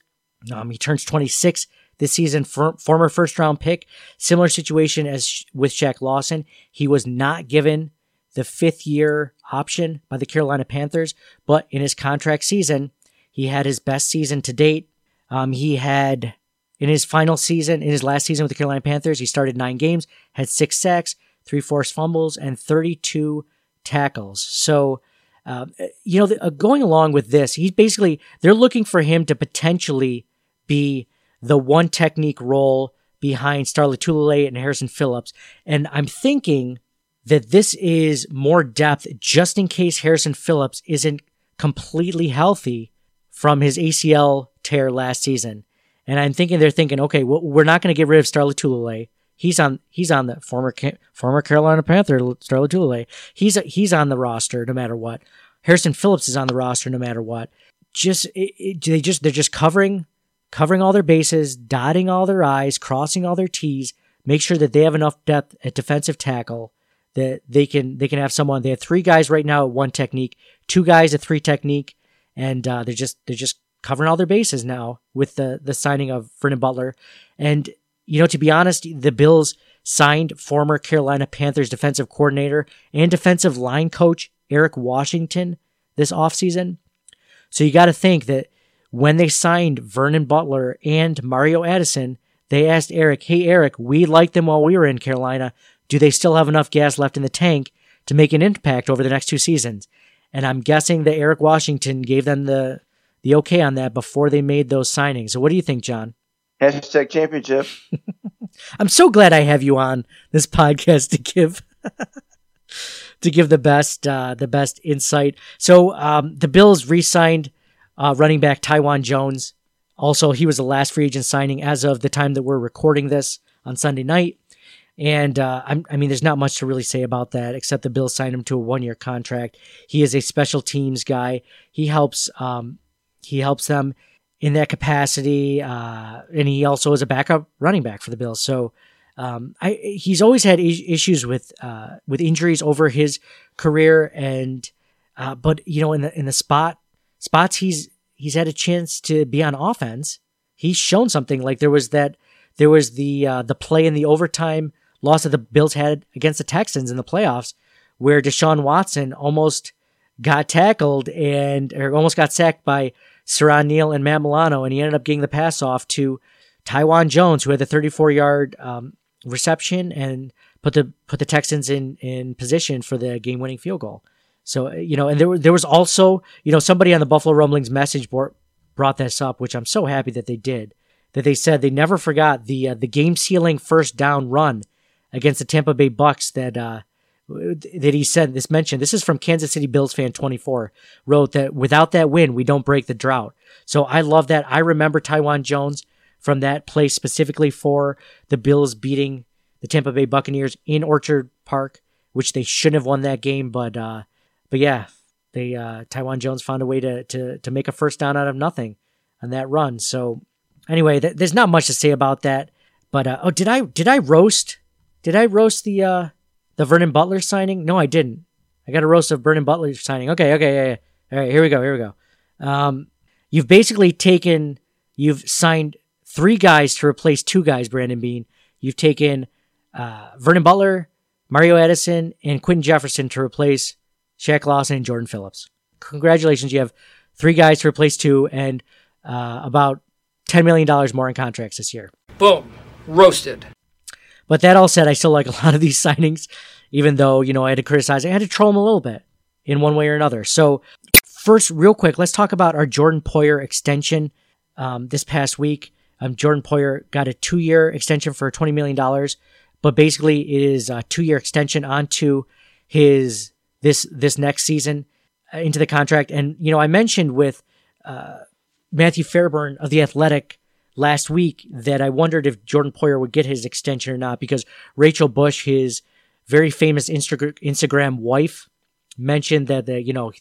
Um, he turns twenty-six this season. For, former first-round pick. Similar situation as with Shaq Lawson. He was not given the fifth-year option by the Carolina Panthers, but in his contract season, he had his best season to date. Um, he had in his final season, in his last season with the Carolina Panthers, he started nine games, had six sacks, three forced fumbles, and 32 tackles. So, uh, you know, the, uh, going along with this, he's basically they're looking for him to potentially be the one technique role behind Star Lotulelei and Harrison Phillips, and I'm thinking that this is more depth just in case Harrison Phillips isn't completely healthy from his ACL tear last season. And I'm thinking they're thinking, okay, well, we're not going to get rid of Star Lotulelei. He's on he's on the former former Carolina Panther Star Lotulelei. He's he's on the roster no matter what. Harrison Phillips is on the roster no matter what. Just it, it, they just they're just covering covering all their bases, dotting all their I's, crossing all their T's, make sure that they have enough depth at defensive tackle that they can they can have someone. They have three guys right now at one technique, two guys at three technique, and uh, they're just they're just covering all their bases now with the the signing of Vernon Butler. And you know, to be honest, the Bills signed former Carolina Panthers defensive coordinator and defensive line coach Eric Washington this offseason. So you got to think that when they signed Vernon Butler and Mario Addison, they asked Eric, "Hey Eric, we liked them while we were in Carolina. Do they still have enough gas left in the tank to make an impact over the next two seasons?" And I'm guessing that Eric Washington gave them the the okay on that before they made those signings. So what do you think, John? Hashtag championship. I'm so glad I have you on this podcast to give to give the best uh, the best insight. So um, the Bills re-signed uh, running back Taiwan Jones. Also, he was the last free agent signing as of the time that we're recording this on Sunday night. And uh, i mean, there's not much to really say about that except the Bills signed him to a one-year contract. He is a special teams guy. He helps um, he helps them in that capacity, uh, and he also is a backup running back for the Bills. So um, I, he's always had issues with uh, with injuries over his career, and uh, but you know in the in the spot spots he's he's had a chance to be on offense. He's shown something. Like there was that there was the uh, the play in the overtime loss that the Bills had against the Texans in the playoffs, where Deshaun Watson almost got tackled and or almost got sacked by Siran Neal and Matt Milano, and he ended up getting the pass off to Taiwan Jones, who had the 34 yard um, reception and put the put the Texans in in position for the game winning field goal. So you know, and there there was also you know somebody on the Buffalo Rumblings message board brought this up, which I'm so happy that they did. That they said they never forgot the uh, the game sealing first down run against the Tampa Bay Bucks that uh, that he said this mentioned. This is from Kansas City Bills fan 24 wrote that without that win, we don't break the drought. So I love that. I remember Taiwan Jones from that place specifically for the Bills beating the Tampa Bay Buccaneers in Orchard Park, which they shouldn't have won that game, but uh, but yeah, they uh, Taiwan Jones found a way to to to make a first down out of nothing on that run. So anyway, th- there's not much to say about that. But uh, oh, did I did I roast did I roast the uh, the Vernon Butler signing? No, I didn't. I got a roast of Vernon Butler signing. Okay, okay, yeah, yeah. All right, here we go. Here we go. Um, you've basically taken, you've signed three guys to replace two guys, Brandon Beane. You've taken uh, Vernon Butler, Mario Addison, and Quinton Jefferson to replace Shaq Lawson and Jordan Phillips. Congratulations, you have three guys to replace two and uh, about $10 million more in contracts this year. Boom. Roasted. But that all said, I still like a lot of these signings, even though, you know, I had to criticize, I had to troll them a little bit in one way or another. So, first, real quick, let's talk about our Jordan Poyer extension um, this past week. Um, Jordan Poyer got a two year extension for $20 million, but basically it is a two year extension onto his this this next season uh, into the contract. And, you know, I mentioned with uh, Matthew Fairburn of The Athletic last week that I wondered if Jordan Poyer would get his extension or not because Rachel Bush, his very famous Insta- Instagram wife, mentioned that the, you know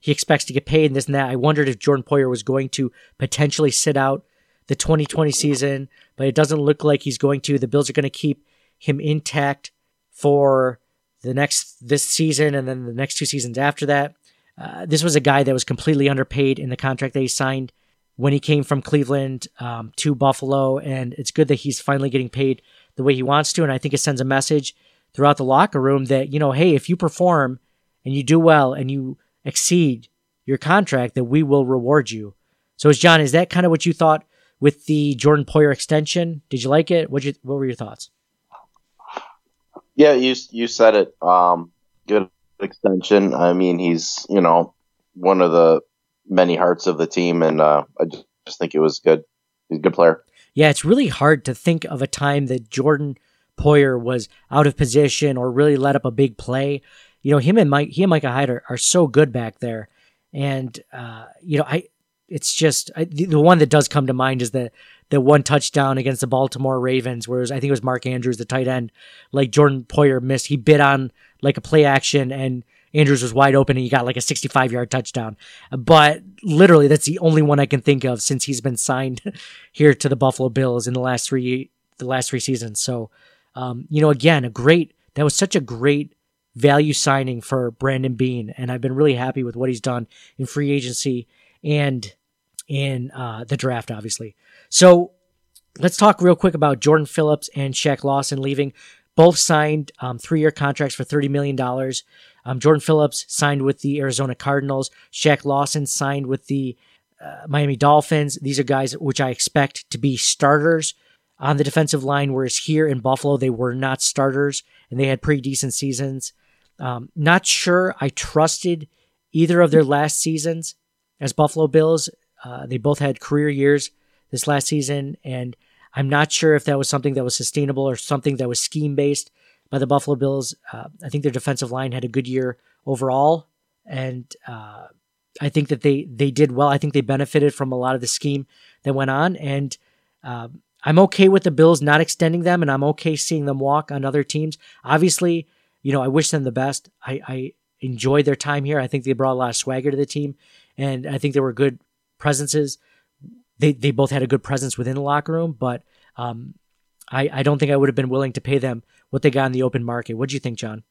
he expects to get paid and this and that. I wondered if Jordan Poyer was going to potentially sit out the 2020 season, but it doesn't look like he's going to. The Bills are going to keep him intact for the next this season and then the next two seasons after that. Uh, this was a guy that was completely underpaid in the contract that he signed when he came from Cleveland um, to Buffalo, and it's good that he's finally getting paid the way he wants to. And I think it sends a message throughout the locker room that you know, hey, if you perform and you do well and you exceed your contract, that we will reward you. So, is John, is that kind of what you thought with the Jordan Poyer extension? Did you like it? What you what were your thoughts? Yeah, you you said it. Um, good extension. I mean, he's you know one of the many hearts of the team, and uh, I just, think it was good. He's a good player. Yeah, it's really hard to think of a time that Jordan Poyer was out of position or really let up a big play. You know, him and Mike, he and Micah Hyde are, are so good back there, and uh, you know, I it's just I, the, one that does come to mind is the the one touchdown against the Baltimore Ravens, whereas I think it was Mark Andrews, the tight end, like Jordan Poyer missed. He bit on like a play action and Andrews was wide open and he got like a 65 yard touchdown. But literally, that's the only one I can think of since he's been signed here to the Buffalo Bills in the last three the last three seasons. So, um, you know, again, a great that was such a great value signing for Brandon Beane, and I've been really happy with what he's done in free agency and in uh, the draft, obviously. So. Let's talk real quick about Jordan Phillips and Shaq Lawson leaving. Both signed um, three year contracts for $30 million. Um, Jordan Phillips signed with the Arizona Cardinals. Shaq Lawson signed with the uh, Miami Dolphins. These are guys which I expect to be starters on the defensive line, whereas here in Buffalo, they were not starters and they had pretty decent seasons. Um, not sure I trusted either of their last seasons as Buffalo Bills. Uh, they both had career years this last season, and I'm not sure if that was something that was sustainable or something that was scheme based by the Buffalo Bills. Uh, I think their defensive line had a good year overall, and uh, I think that they they did well. I think they benefited from a lot of the scheme that went on, and uh, I'm okay with the Bills not extending them, and I'm okay seeing them walk on other teams. Obviously, you know I wish them the best. I, I enjoyed their time here. I think they brought a lot of swagger to the team, and I think they were good presences. They they both had a good presence within the locker room, but um, I I don't think I would have been willing to pay them what they got in the open market. What do you think, John?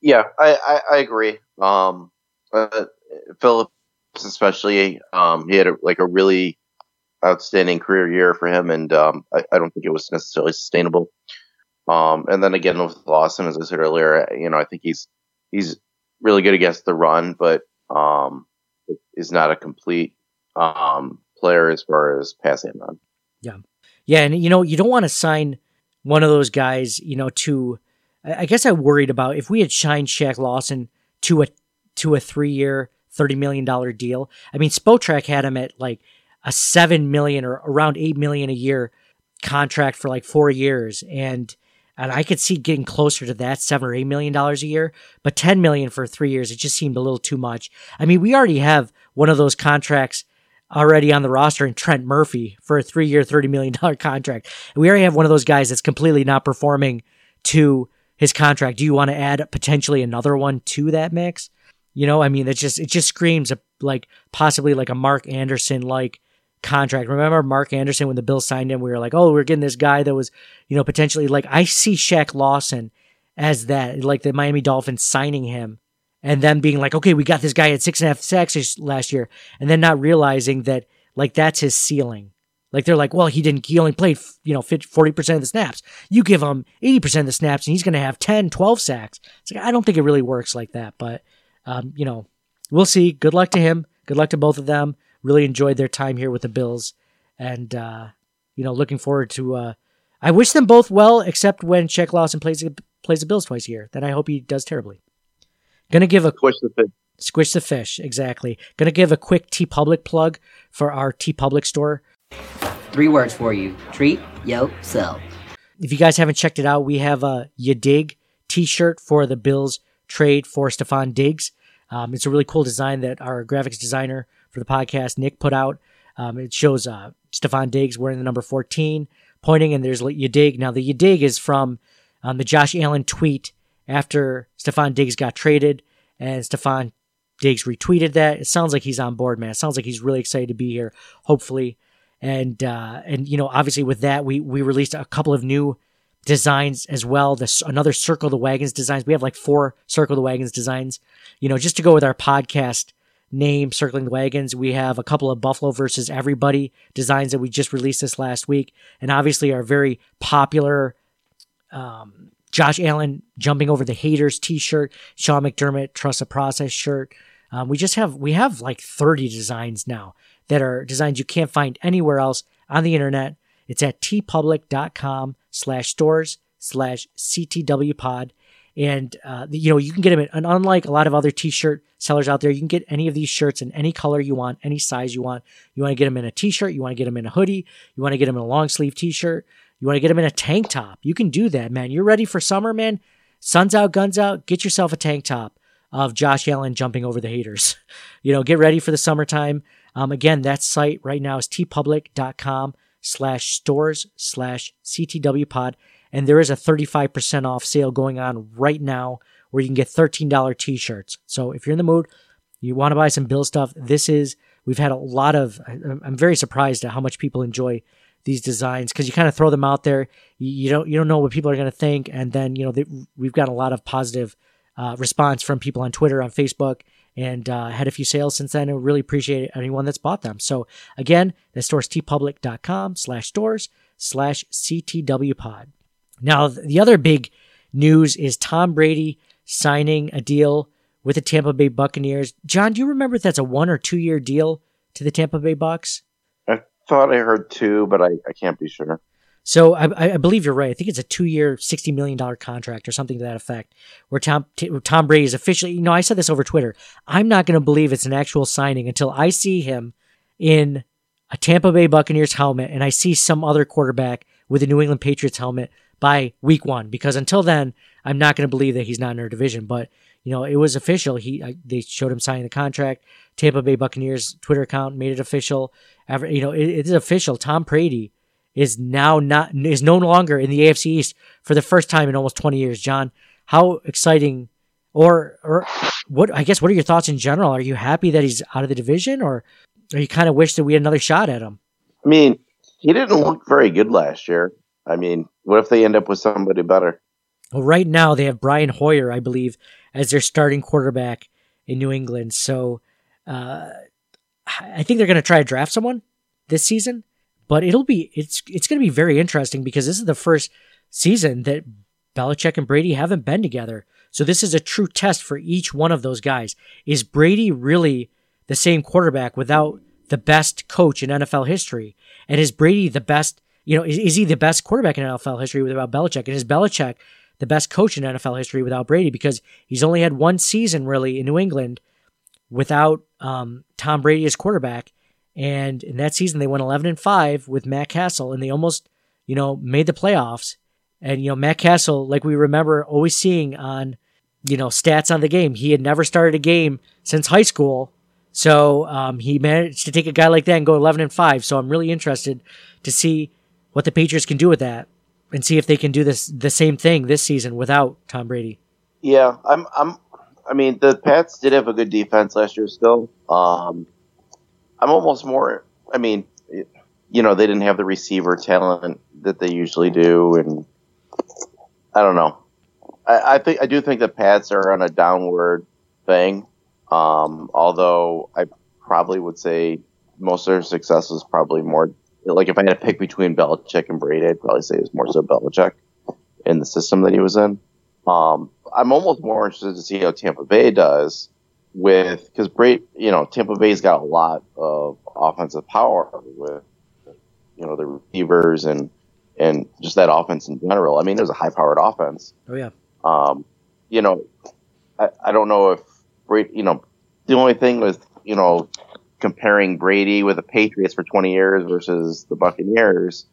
Yeah, I, I, I agree. Um, uh, Phillips, especially, um, he had a, like a really outstanding career year for him, and um, I, I, don't think it was necessarily sustainable. Um, and then again with Lawson, as I said earlier, you know, I think he's he's really good against the run, but um, is not a complete um, player as far as passing run. Yeah, yeah, and you know, you don't want to sign one of those guys, you know, to I guess I worried about if we had signed Shaq Lawson to a to a three year, thirty million dollar deal. I mean, Spotrac had him at like a seven million or around eight million a year contract for like four years, and and I could see getting closer to that seven or eight million dollars a year. But ten million for three years, it just seemed a little too much. I mean, we already have one of those contracts already on the roster and Trent Murphy for a three year, $30 million contract. We already have one of those guys that's completely not performing to his contract. Do you want to add potentially another one to that mix? You know, I mean, it just, it just screams a, like possibly like a Mark Anderson like contract. Remember Mark Anderson when the Bills signed him? We were like, oh, we're getting this guy that was, you know, potentially like I see Shaq Lawson as that, like the Miami Dolphins signing him and then being like, okay, we got this guy at six and a half sacks last year, and then not realizing that like that's his ceiling. Like they're like, well, he didn't, he only played, you know, 50, 40% of the snaps. You give him 80% of the snaps and he's going to have 10, 12 sacks. It's like, I don't think it really works like that, but, um, you know, we'll see. Good luck to him. Good luck to both of them. Really enjoyed their time here with the Bills. And, uh, you know, looking forward to, uh, I wish them both well, except when Shaq Lawson plays, plays the Bills twice a year. Then I hope he does terribly. Gonna give a Squish the fish. Squish the fish, exactly. Gonna give a quick TeePublic plug for our TeePublic store. Three words for you. Treat yo yourself. If you guys haven't checked it out, we have a You Dig t-shirt for the Bills trade for Stefon Diggs. Um, it's a really cool design that our graphics designer for the podcast, Nick, put out. Um, it shows uh, Stefon Diggs wearing the number 14, pointing, and there's You Dig. Now, the You Dig is from um, the Josh Allen tweet after Stefon Diggs got traded, and Stefon Diggs retweeted that. It sounds like he's on board, man. It sounds like he's really excited to be here, hopefully. And uh, and you know, obviously with that, we we released a couple of new designs as well. This another Circle the Wagons designs. We have like four Circle the Wagons designs. You know, just to go with our podcast name, Circling the Wagons. We have a couple of Buffalo versus Everybody designs that we just released this last week, and obviously our very popular um, Josh Allen jumping over the haters T-shirt, Sean McDermott trust the process shirt. Um, we just have we have like 30 designs now that are designs you can't find anywhere else on the internet. It's at tpublic.com slash stores slash ctwpod. And, uh, you know, you can get them, and unlike a lot of other t-shirt sellers out there, you can get any of these shirts in any color you want, any size you want. You want to get them in a t-shirt, you want to get them in a hoodie, you want to get them in a long sleeve t-shirt, you want to get them in a tank top. You can do that, man. You're ready for summer, man. Sun's out, guns out. Get yourself a tank top of Josh Allen jumping over the haters. You know, get ready for the summertime. Um, again, that site right now is tpublic.com slash stores slash ctwpod. And there is a 35% off sale going on right now where you can get $13 t-shirts. So if you're in the mood, you want to buy some Bill stuff, this is, we've had a lot of, I'm very surprised at how much people enjoy these designs because you kind of throw them out there. You, don't, you don't know what people are going to think. And then, you know, they, we've got a lot of positive uh, response from people on Twitter, on Facebook, and uh, had a few sales since then. I really appreciate anyone that's bought them. So again, the store's tpublic.com slash stores slash ctwpod. Now, the other big news is Tom Brady signing a deal with the Tampa Bay Buccaneers. John, do you remember if that's a one or two year deal to the Tampa Bay Bucks? I thought I heard two, but I, I can't be sure. So I, I believe you're right. I think it's a two-year, sixty million dollar contract or something to that effect, where Tom t- Tom Brady is officially. You know, I said this over Twitter. I'm not going to believe it's an actual signing until I see him in a Tampa Bay Buccaneers helmet and I see some other quarterback with a New England Patriots helmet by week one. Because until then, I'm not going to believe that he's not in our division. But you know, it was official. He I, they showed him signing the contract. Tampa Bay Buccaneers Twitter account made it official. Ever, you know, it, it is official. Tom Brady is now not is no longer in the AFC East for the first time in almost 20 years. John, how exciting or or what I guess what are your thoughts in general? Are you happy that he's out of the division or are you kind of wish that we had another shot at him? I mean, he didn't look very good last year. I mean, what if they end up with somebody better? Well, right now they have Brian Hoyer, I believe, as their starting quarterback in New England. So uh, I think they're going to try to draft someone this season but it'll be it's it's going to be very interesting because this is the first season that Belichick and Brady haven't been together. So this is a true test for each one of those guys. Is Brady really the same quarterback without the best coach in NFL history? And is Brady the best, you know, is, is he the best quarterback in NFL history without Belichick? And is Belichick the best coach in NFL history without Brady? Because he's only had one season really in New England without um, Tom Brady as quarterback. And in that season, they went 11 and 5 with Matt Cassel, and they almost, you know, made the playoffs. And, you know, Matt Cassel, like we remember always seeing on, you know, stats on the game, he had never started a game since high school. So um, he managed to take a guy like that and go 11 and 5. So I'm really interested to see what the Patriots can do with that and see if they can do this the same thing this season without Tom Brady. Yeah, I'm. I'm. I mean, the Pats did have a good defense last year. Still, um, I'm almost more. I mean, you know, they didn't have the receiver talent that they usually do, and I don't know. I, I think I do think the Pats are on a downward thing. Um, although I probably would say most of their success is probably more like if I had to pick between Belichick and Brady, I'd probably say it was more so Belichick in the system that he was in. Um, I'm almost more interested to see how Tampa Bay does with because Brady, you know, Tampa Bay's got a lot of offensive power with you know the receivers and and just that offense in general. I mean, it was a high powered offense. Oh yeah. Um, you know, I, I don't know if Brady, you know, the only thing with you know comparing Brady with the Patriots for 20 years versus the Buccaneers,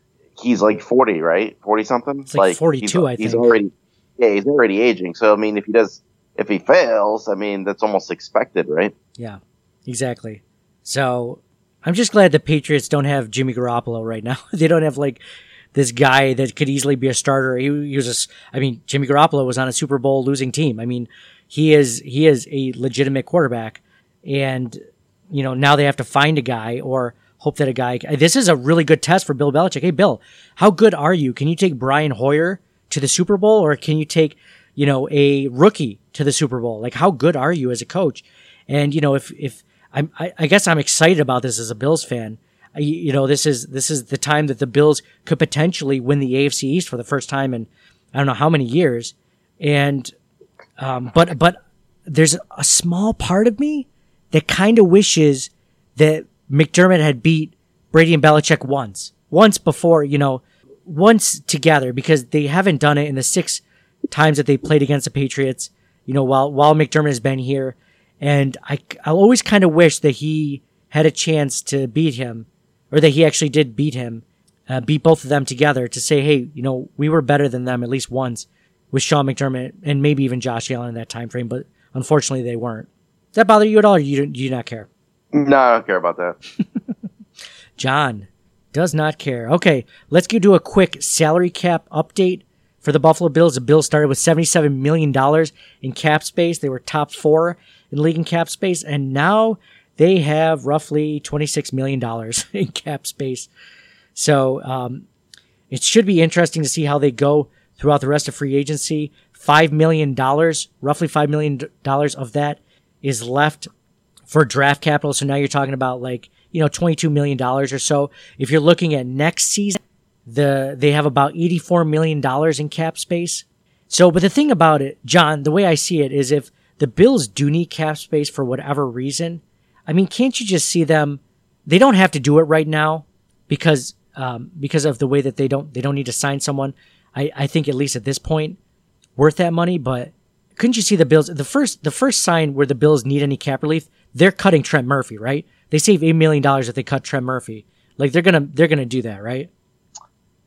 he's like 40, right? 40 something. It's like 42, he's, I He's think. already, yeah, he's already aging. So I mean, if he does, if he fails, I mean, that's almost expected, right? Yeah, exactly. So I'm just glad the Patriots don't have Jimmy Garoppolo right now. they don't have like this guy that could easily be a starter. He, he was a I mean, Jimmy Garoppolo was on a Super Bowl losing team. I mean, he is he is a legitimate quarterback, and you know now they have to find a guy or hope that a guy. This is a really good test for Bill Belichick. Hey, Bill, how good are you? Can you take Brian Hoyer to the Super Bowl, or can you take you know a rookie to the Super Bowl? Like, how good are you as a coach? And you know, if if I'm, I, I guess I'm excited about this as a Bills fan. I, you know, this is this is the time that the Bills could potentially win the AFC East for the first time in I don't know how many years. And um, but but there's a small part of me that kind of wishes that McDermott had beat Brady and Belichick once, once before, you know, once together because they haven't done it in the six times that they played against the Patriots. You know, while while McDermott has been here, and I I always kind of wish that he had a chance to beat him, or that he actually did beat him, uh, beat both of them together to say, hey, you know, we were better than them at least once with Sean McDermott and maybe even Josh Allen in that time frame, but unfortunately they weren't. Does that bother you at all, or you do you not care? No, I don't care about that. John does not care. Okay, let's get to a quick salary cap update for the Buffalo Bills. The Bills started with $77 million in cap space. They were top four in league in cap space, and now they have roughly $26 million in cap space. So um, it should be interesting to see how they go throughout the rest of free agency. $5 million, roughly $5 million of that is left for draft capital. So now you're talking about like, you know, $22 million or so. If you're looking at next season, the, they have about $84 million in cap space. So, but the thing about it, John, the way I see it is if the Bills do need cap space for whatever reason, I mean, can't you just see them? They don't have to do it right now because, um, because of the way that they don't, they don't need to sign someone. I, I think at least at this point, worth that money, but couldn't you see the Bills the first the first sign where the Bills need any cap relief? They're cutting Trent Murphy, right? They save eight million dollars if they cut Trent Murphy. Like they're gonna they're gonna do that, right?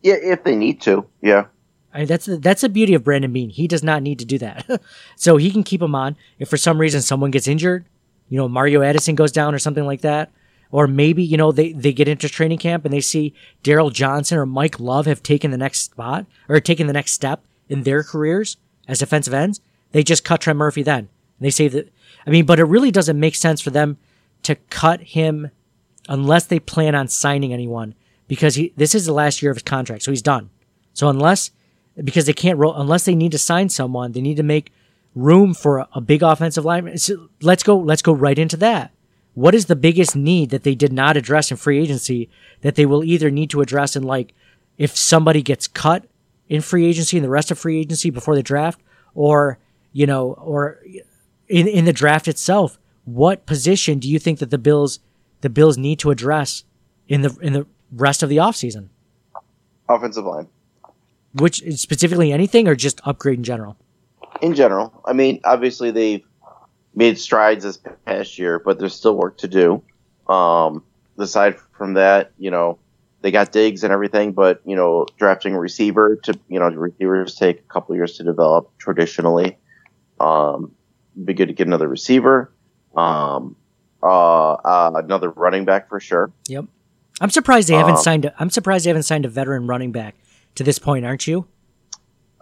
Yeah, if they need to. Yeah. I mean, that's the, that's the beauty of Brandon Beane. He does not need to do that, so he can keep him on. If for some reason someone gets injured, you know Mario Addison goes down or something like that, or maybe you know they they get into training camp and they see Darryl Johnson or Mike Love have taken the next spot or taken the next step in their careers as defensive ends, they just cut Trent Murphy then. They say that, I mean, but it really doesn't make sense for them to cut him unless they plan on signing anyone because he, this is the last year of his contract. So he's done. So unless, because they can't roll, unless they need to sign someone, they need to make room for a, a big offensive lineman. So let's go, let's go right into that. What is the biggest need that they did not address in free agency that they will either need to address in like, if somebody gets cut in free agency and the rest of free agency before the draft, or you know, or in in the draft itself, what position do you think that the Bills the Bills need to address in the in the rest of the offseason? Offensive line. Which specifically anything or just upgrade in general? In general, I mean, obviously they've made strides this past year, but there's still work to do. Um, aside from that, you know, they got Diggs and everything, but you know, drafting a receiver to you know, receivers take a couple years to develop traditionally. Um, be good to get another receiver, um, uh, uh, another running back for sure. Yep. I'm surprised they haven't Um, signed. A, I'm surprised they haven't signed a veteran running back to this point, aren't you?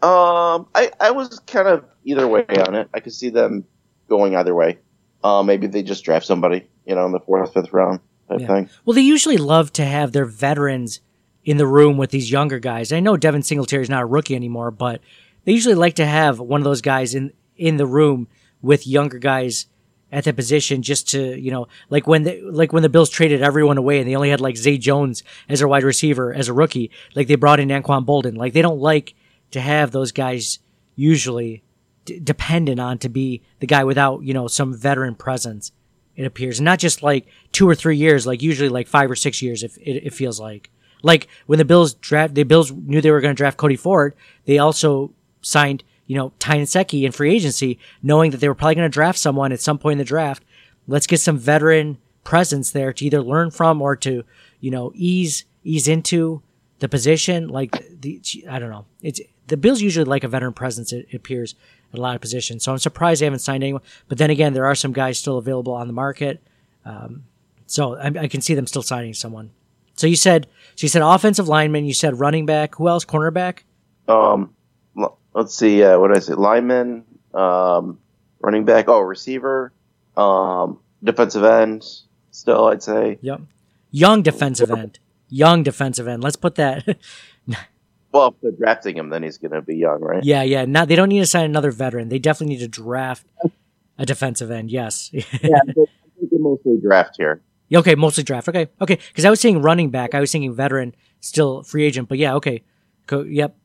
Um, I I was kind of either way on it. I could see them going either way. Uh, maybe they just draft somebody, you know, in the fourth, fifth round type Yeah. thing. Well, they usually love to have their veterans in the room with these younger guys. I know Devin Singletary is not a rookie anymore, but they usually like to have one of those guys in in the room with younger guys at that position just to, you know, like when the, like when the Bills traded everyone away and they only had like Zay Jones as a wide receiver as a rookie, like they brought in Anquan Boldin. Like they don't like to have those guys usually d- dependent on to be the guy without, you know, some veteran presence. It appears, not just like two or three years, like usually like five or six years. If it, it feels like, like when the Bills draft, the Bills knew they were going to draft Cody Ford. They also signed, you know, Ty Nsekhe in free agency, knowing that they were probably going to draft someone at some point in the draft. Let's get some veteran presence there to either learn from or to, you know, ease ease into the position. Like the, I don't know, it's the Bills usually like a veteran presence. It appears at a lot of positions. So I'm surprised they haven't signed anyone. But then again, there are some guys still available on the market. Um, so I, I, can see them still signing someone. So you said, so you said offensive lineman. You said running back. Who else? Cornerback. Um, let's see. Uh, what did I say? Lineman. Um, running back. Oh, receiver. Um, defensive end. Still, I'd say. Yep. Young defensive end. Young defensive end. Let's put that. Well, if they're drafting him, then he's going to be young, right? Yeah, yeah. Not they don't need to sign another veteran. They definitely need to draft a defensive end. Yes. yeah, they, mostly draft here. Okay, mostly draft. Okay, okay. Because I was saying running back. I was thinking veteran, still free agent. But yeah, okay. Go, yep.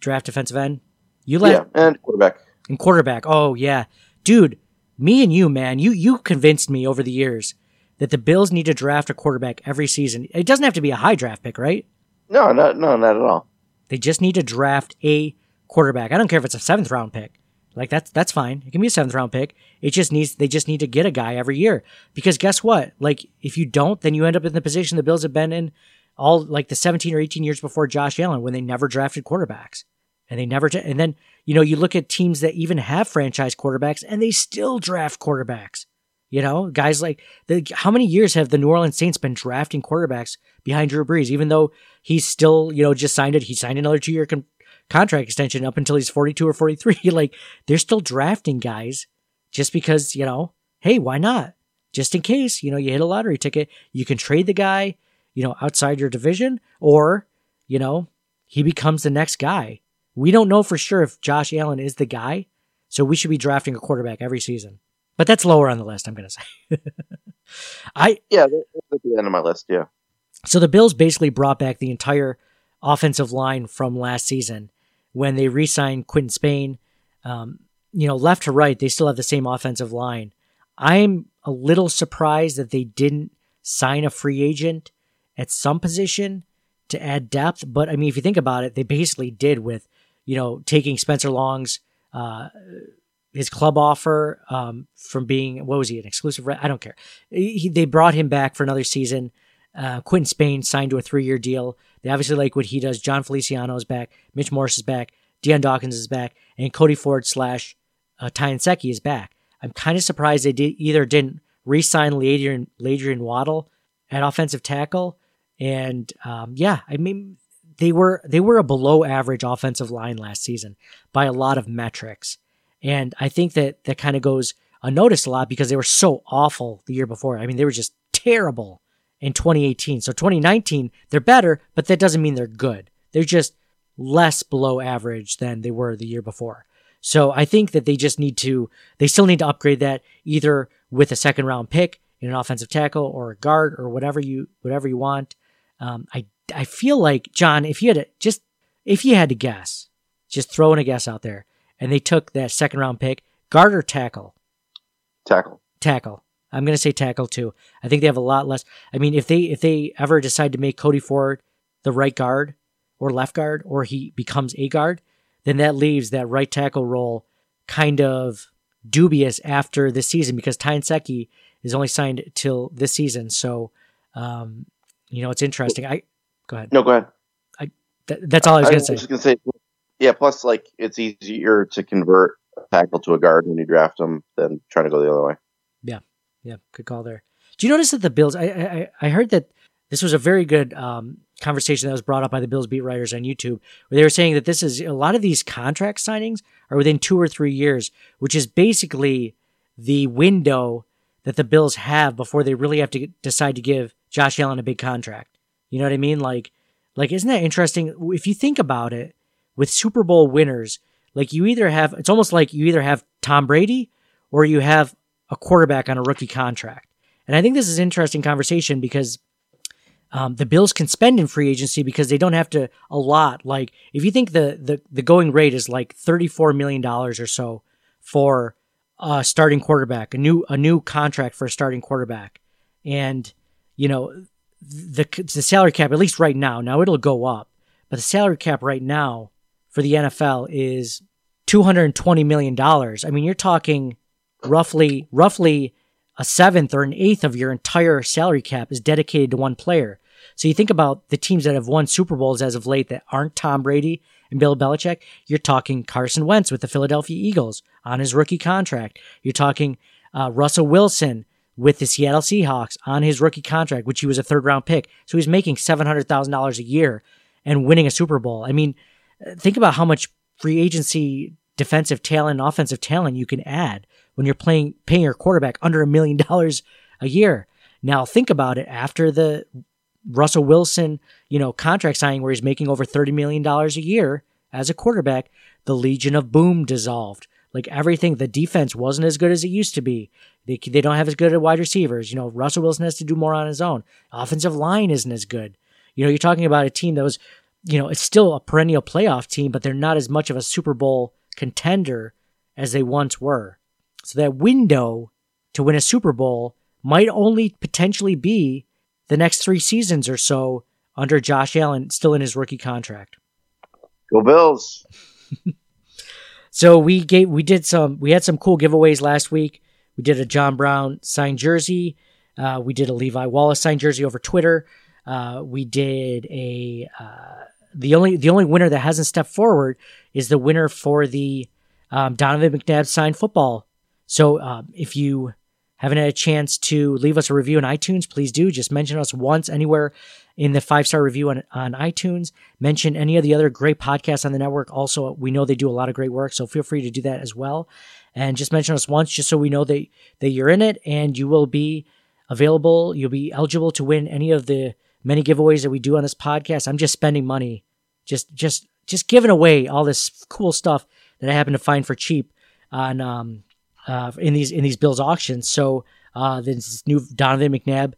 Draft defensive end. You left. Yeah, and quarterback. And quarterback. Oh yeah, dude. Me and you, man. You you convinced me over the years that the Bills need to draft a quarterback every season. It doesn't have to be a high draft pick, right? No, no, no, not at all. They just need to draft a quarterback. I don't care if it's a seventh round pick. Like that's that's fine. It can be a seventh round pick. It just needs they just need to get a guy every year. Because guess what? Like if you don't, then you end up in the position the Bills have been in all like the 17 or 18 years before Josh Allen when they never drafted quarterbacks. And they never and then, you know, you look at teams that even have franchise quarterbacks and they still draft quarterbacks. You know, guys like the, how many years have the New Orleans Saints been drafting quarterbacks behind Drew Brees? Even though he's still, you know, just signed it, he signed another two year con- contract extension up until he's 42 or 43. like they're still drafting guys just because, you know, hey, why not? Just in case, you know, you hit a lottery ticket, you can trade the guy, you know, outside your division or, you know, he becomes the next guy. We don't know for sure if Josh Allen is the guy, so we should be drafting a quarterback every season. But that's lower on the list, I'm going to say. I Yeah, that's at the end of my list, yeah. So the Bills basically brought back the entire offensive line from last season when they re-signed Quinton Spain. Um, you know, left to right, they still have the same offensive line. I'm a little surprised that they didn't sign a free agent at some position to add depth. But I mean, if you think about it, they basically did with, you know, taking Spencer Long's uh, his club offer um, from being what was he an exclusive? I don't care. He, they brought him back for another season. Uh, Quinton Spain signed to a three year deal. They obviously like what he does. Jon Feliciano is back. Mitch Morse is back. Dion Dawkins is back, and Cody Ford slash uh, Nsekhe is back. I'm kind of surprised they did, either didn't re-sign LaAdrian, LaAdrian Waddle at offensive tackle, and um, yeah, I mean they were they were a below average offensive line last season by a lot of metrics. And I think that that kind of goes unnoticed a lot because they were so awful the year before. I mean, they were just terrible in 2018. So 2019, they're better, but that doesn't mean they're good. They're just less below average than they were the year before. So I think that they just need to, they still need to upgrade that either with a second round pick in an offensive tackle or a guard or whatever you, whatever you want. Um, I, I feel like John, if you had to just, if you had to guess, just throwing a guess out there, and they took that second round pick. Guard or tackle? Tackle. Tackle. I'm going to say tackle too. I think they have a lot less. I mean, if they if they ever decide to make Cody Ford the right guard or left guard, or he becomes a guard, then that leaves that right tackle role kind of dubious after this season because Tyne is only signed till this season. So, um, you know, it's interesting. I go ahead. No, go ahead. I th- that's all I was going to say. To say yeah, plus like it's easier to convert a tackle to a guard when you draft them than trying to go the other way. Yeah, yeah, good call there. Do you notice that the Bills? I I, I heard that this was a very good um, conversation that was brought up by the Bills beat writers on YouTube, where they were saying that this is a lot of these contract signings are within two or three years, which is basically the window that the Bills have before they really have to decide to give Josh Allen a big contract. You know what I mean? Like, like isn't that interesting? If you think about it, with Super Bowl winners, like you either have, it's almost like you either have Tom Brady or you have a quarterback on a rookie contract. And I think this is an interesting conversation because um, the Bills can spend in free agency because they don't have to a lot. Like if you think the the, the going rate is like thirty four million dollars or so for a starting quarterback, a new a new contract for a starting quarterback, and you know the the salary cap at least right now. Now it'll go up, but the salary cap right now for the NFL is two hundred and twenty million dollars. I mean, you're talking roughly roughly a seventh or an eighth of your entire salary cap is dedicated to one player. So you think about the teams that have won Super Bowls as of late that aren't Tom Brady and Bill Belichick. You're talking Carson Wentz with the Philadelphia Eagles on his rookie contract. You're talking uh, Russell Wilson with the Seattle Seahawks on his rookie contract, which he was a third round pick. So he's making $700,000 a year and winning a Super Bowl. I mean, think about how much free agency defensive talent, offensive talent you can add when you're playing paying your quarterback under a million dollars a year. Now think about it after the Russell Wilson, you know, contract signing where he's making over $30 million a year as a quarterback, the Legion of Boom dissolved. Like everything, the defense wasn't as good as it used to be. They, they don't have as good at wide receivers. You know, Russell Wilson has to do more on his own. Offensive line isn't as good. You know, you're talking about a team that was, you know, it's still a perennial playoff team, but they're not as much of a Super Bowl contender as they once were. So that window to win a Super Bowl might only potentially be the next three seasons or so under Josh Allen, still in his rookie contract. Go Bills. so we gave we did some we had some cool giveaways last week. We did a John Brown signed jersey. Uh, we did a Levi Wallace signed jersey over Twitter. Uh, we did a uh, the only the only winner that hasn't stepped forward is the winner for the um, Donovan McNabb signed football. So um, if you haven't had a chance to leave us a review on iTunes, please do. Just mention us once anywhere in the five star review on, on iTunes. Mention any of the other great podcasts on the network. Also, we know they do a lot of great work, so feel free to do that as well. And just mention us once, just so we know that that you're in it, and you will be available. You'll be eligible to win any of the many giveaways that we do on this podcast. I'm just spending money, just just just giving away all this cool stuff that I happen to find for cheap on um, uh, in these in these Bills auctions. So uh, this new Donovan McNabb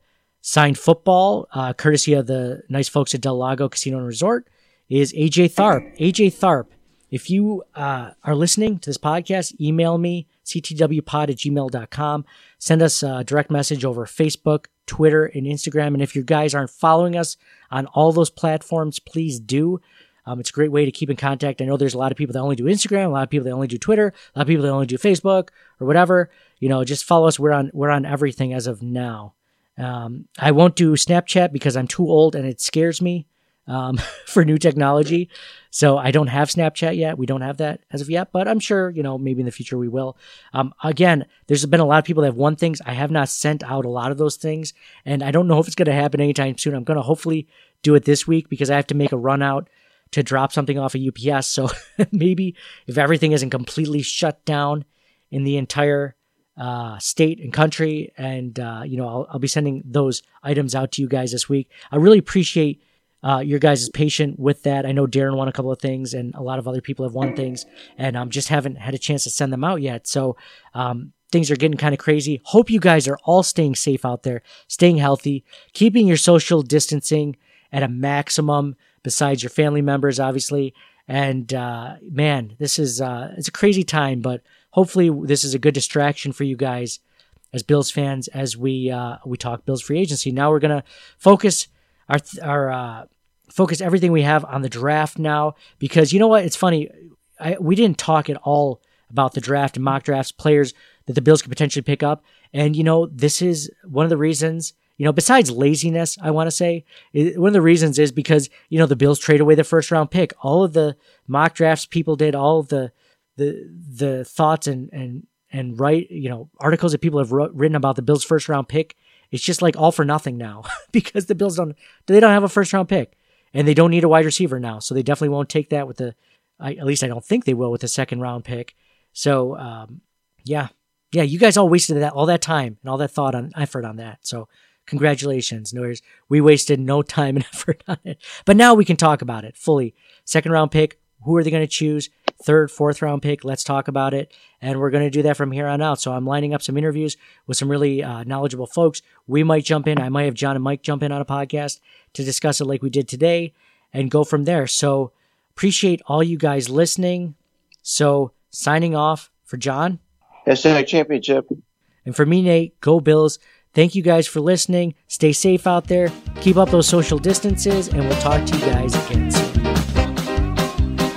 signed football, uh, courtesy of the nice folks at Del Lago Casino and Resort, is AJ Tharp. AJ Tharp. If you uh, are listening to this podcast, email me ctwpod at gmail.com. Send us a direct message over Facebook, Twitter, and Instagram. And if you guys aren't following us on all those platforms, please do. Um, it's a great way to keep in contact. I know there's a lot of people that only do Instagram, a lot of people that only do Twitter, a lot of people that only do Facebook or whatever. You know, just follow us. We're on we're on everything as of now. Um, I won't do Snapchat because I'm too old and it scares me um, for new technology. So I don't have Snapchat yet. We don't have that as of yet, but I'm sure, you know, maybe in the future we will. Um, again, there's been a lot of people that have won things. I have not sent out a lot of those things, and I don't know if it's going to happen anytime soon. I'm going to hopefully do it this week because I have to make a run out to drop something off of UPS. So maybe if everything isn't completely shut down in the entire uh, state and country, and uh, you know, I'll, I'll, be sending those items out to you guys this week. I really appreciate uh, your guys' patience with that. I know Darren won a couple of things, and a lot of other people have won things, and um, just haven't had a chance to send them out yet. So um, things are getting kind of crazy. Hope you guys are all staying safe out there, staying healthy, keeping your social distancing at a maximum besides your family members, obviously. And uh, man, this is uh, it's a crazy time, but hopefully this is a good distraction for you guys as Bills fans as we uh, we talk Bills free agency. Now we're gonna focus our our uh, focus everything we have on the draft now because you know what? It's funny. I, we didn't talk at all about the draft and mock drafts, players that the Bills could potentially pick up. And you know, this is one of the reasons you know, besides laziness, I want to say one of the reasons is because you know the Bills trade away the first round pick. All of the mock drafts people did, all of the the the thoughts and and and write you know articles that people have written about the Bills first round pick. It's just like all for nothing now because the Bills don't they don't have a first round pick and they don't need a wide receiver now, so they definitely won't take that with the. I, at least I don't think they will with the second round pick. So um, yeah, yeah, you guys all wasted that all that time and all that thought on effort on that. So Congratulations. No, we wasted no time and effort on it. But now we can talk about it fully. Second round pick. Who are they going to choose? Third, fourth round pick. Let's talk about it. And we're going to do that from here on out. So I'm lining up some interviews with some really uh, knowledgeable folks. We might jump in. I might have John and Mike jump in on a podcast to discuss it like we did today and go from there. So appreciate all you guys listening. So signing off for John. Hashtag championship. And for me, Nate, go Bills. Thank you guys for listening. Stay safe out there. Keep up those social distances, and we'll talk to you guys again soon.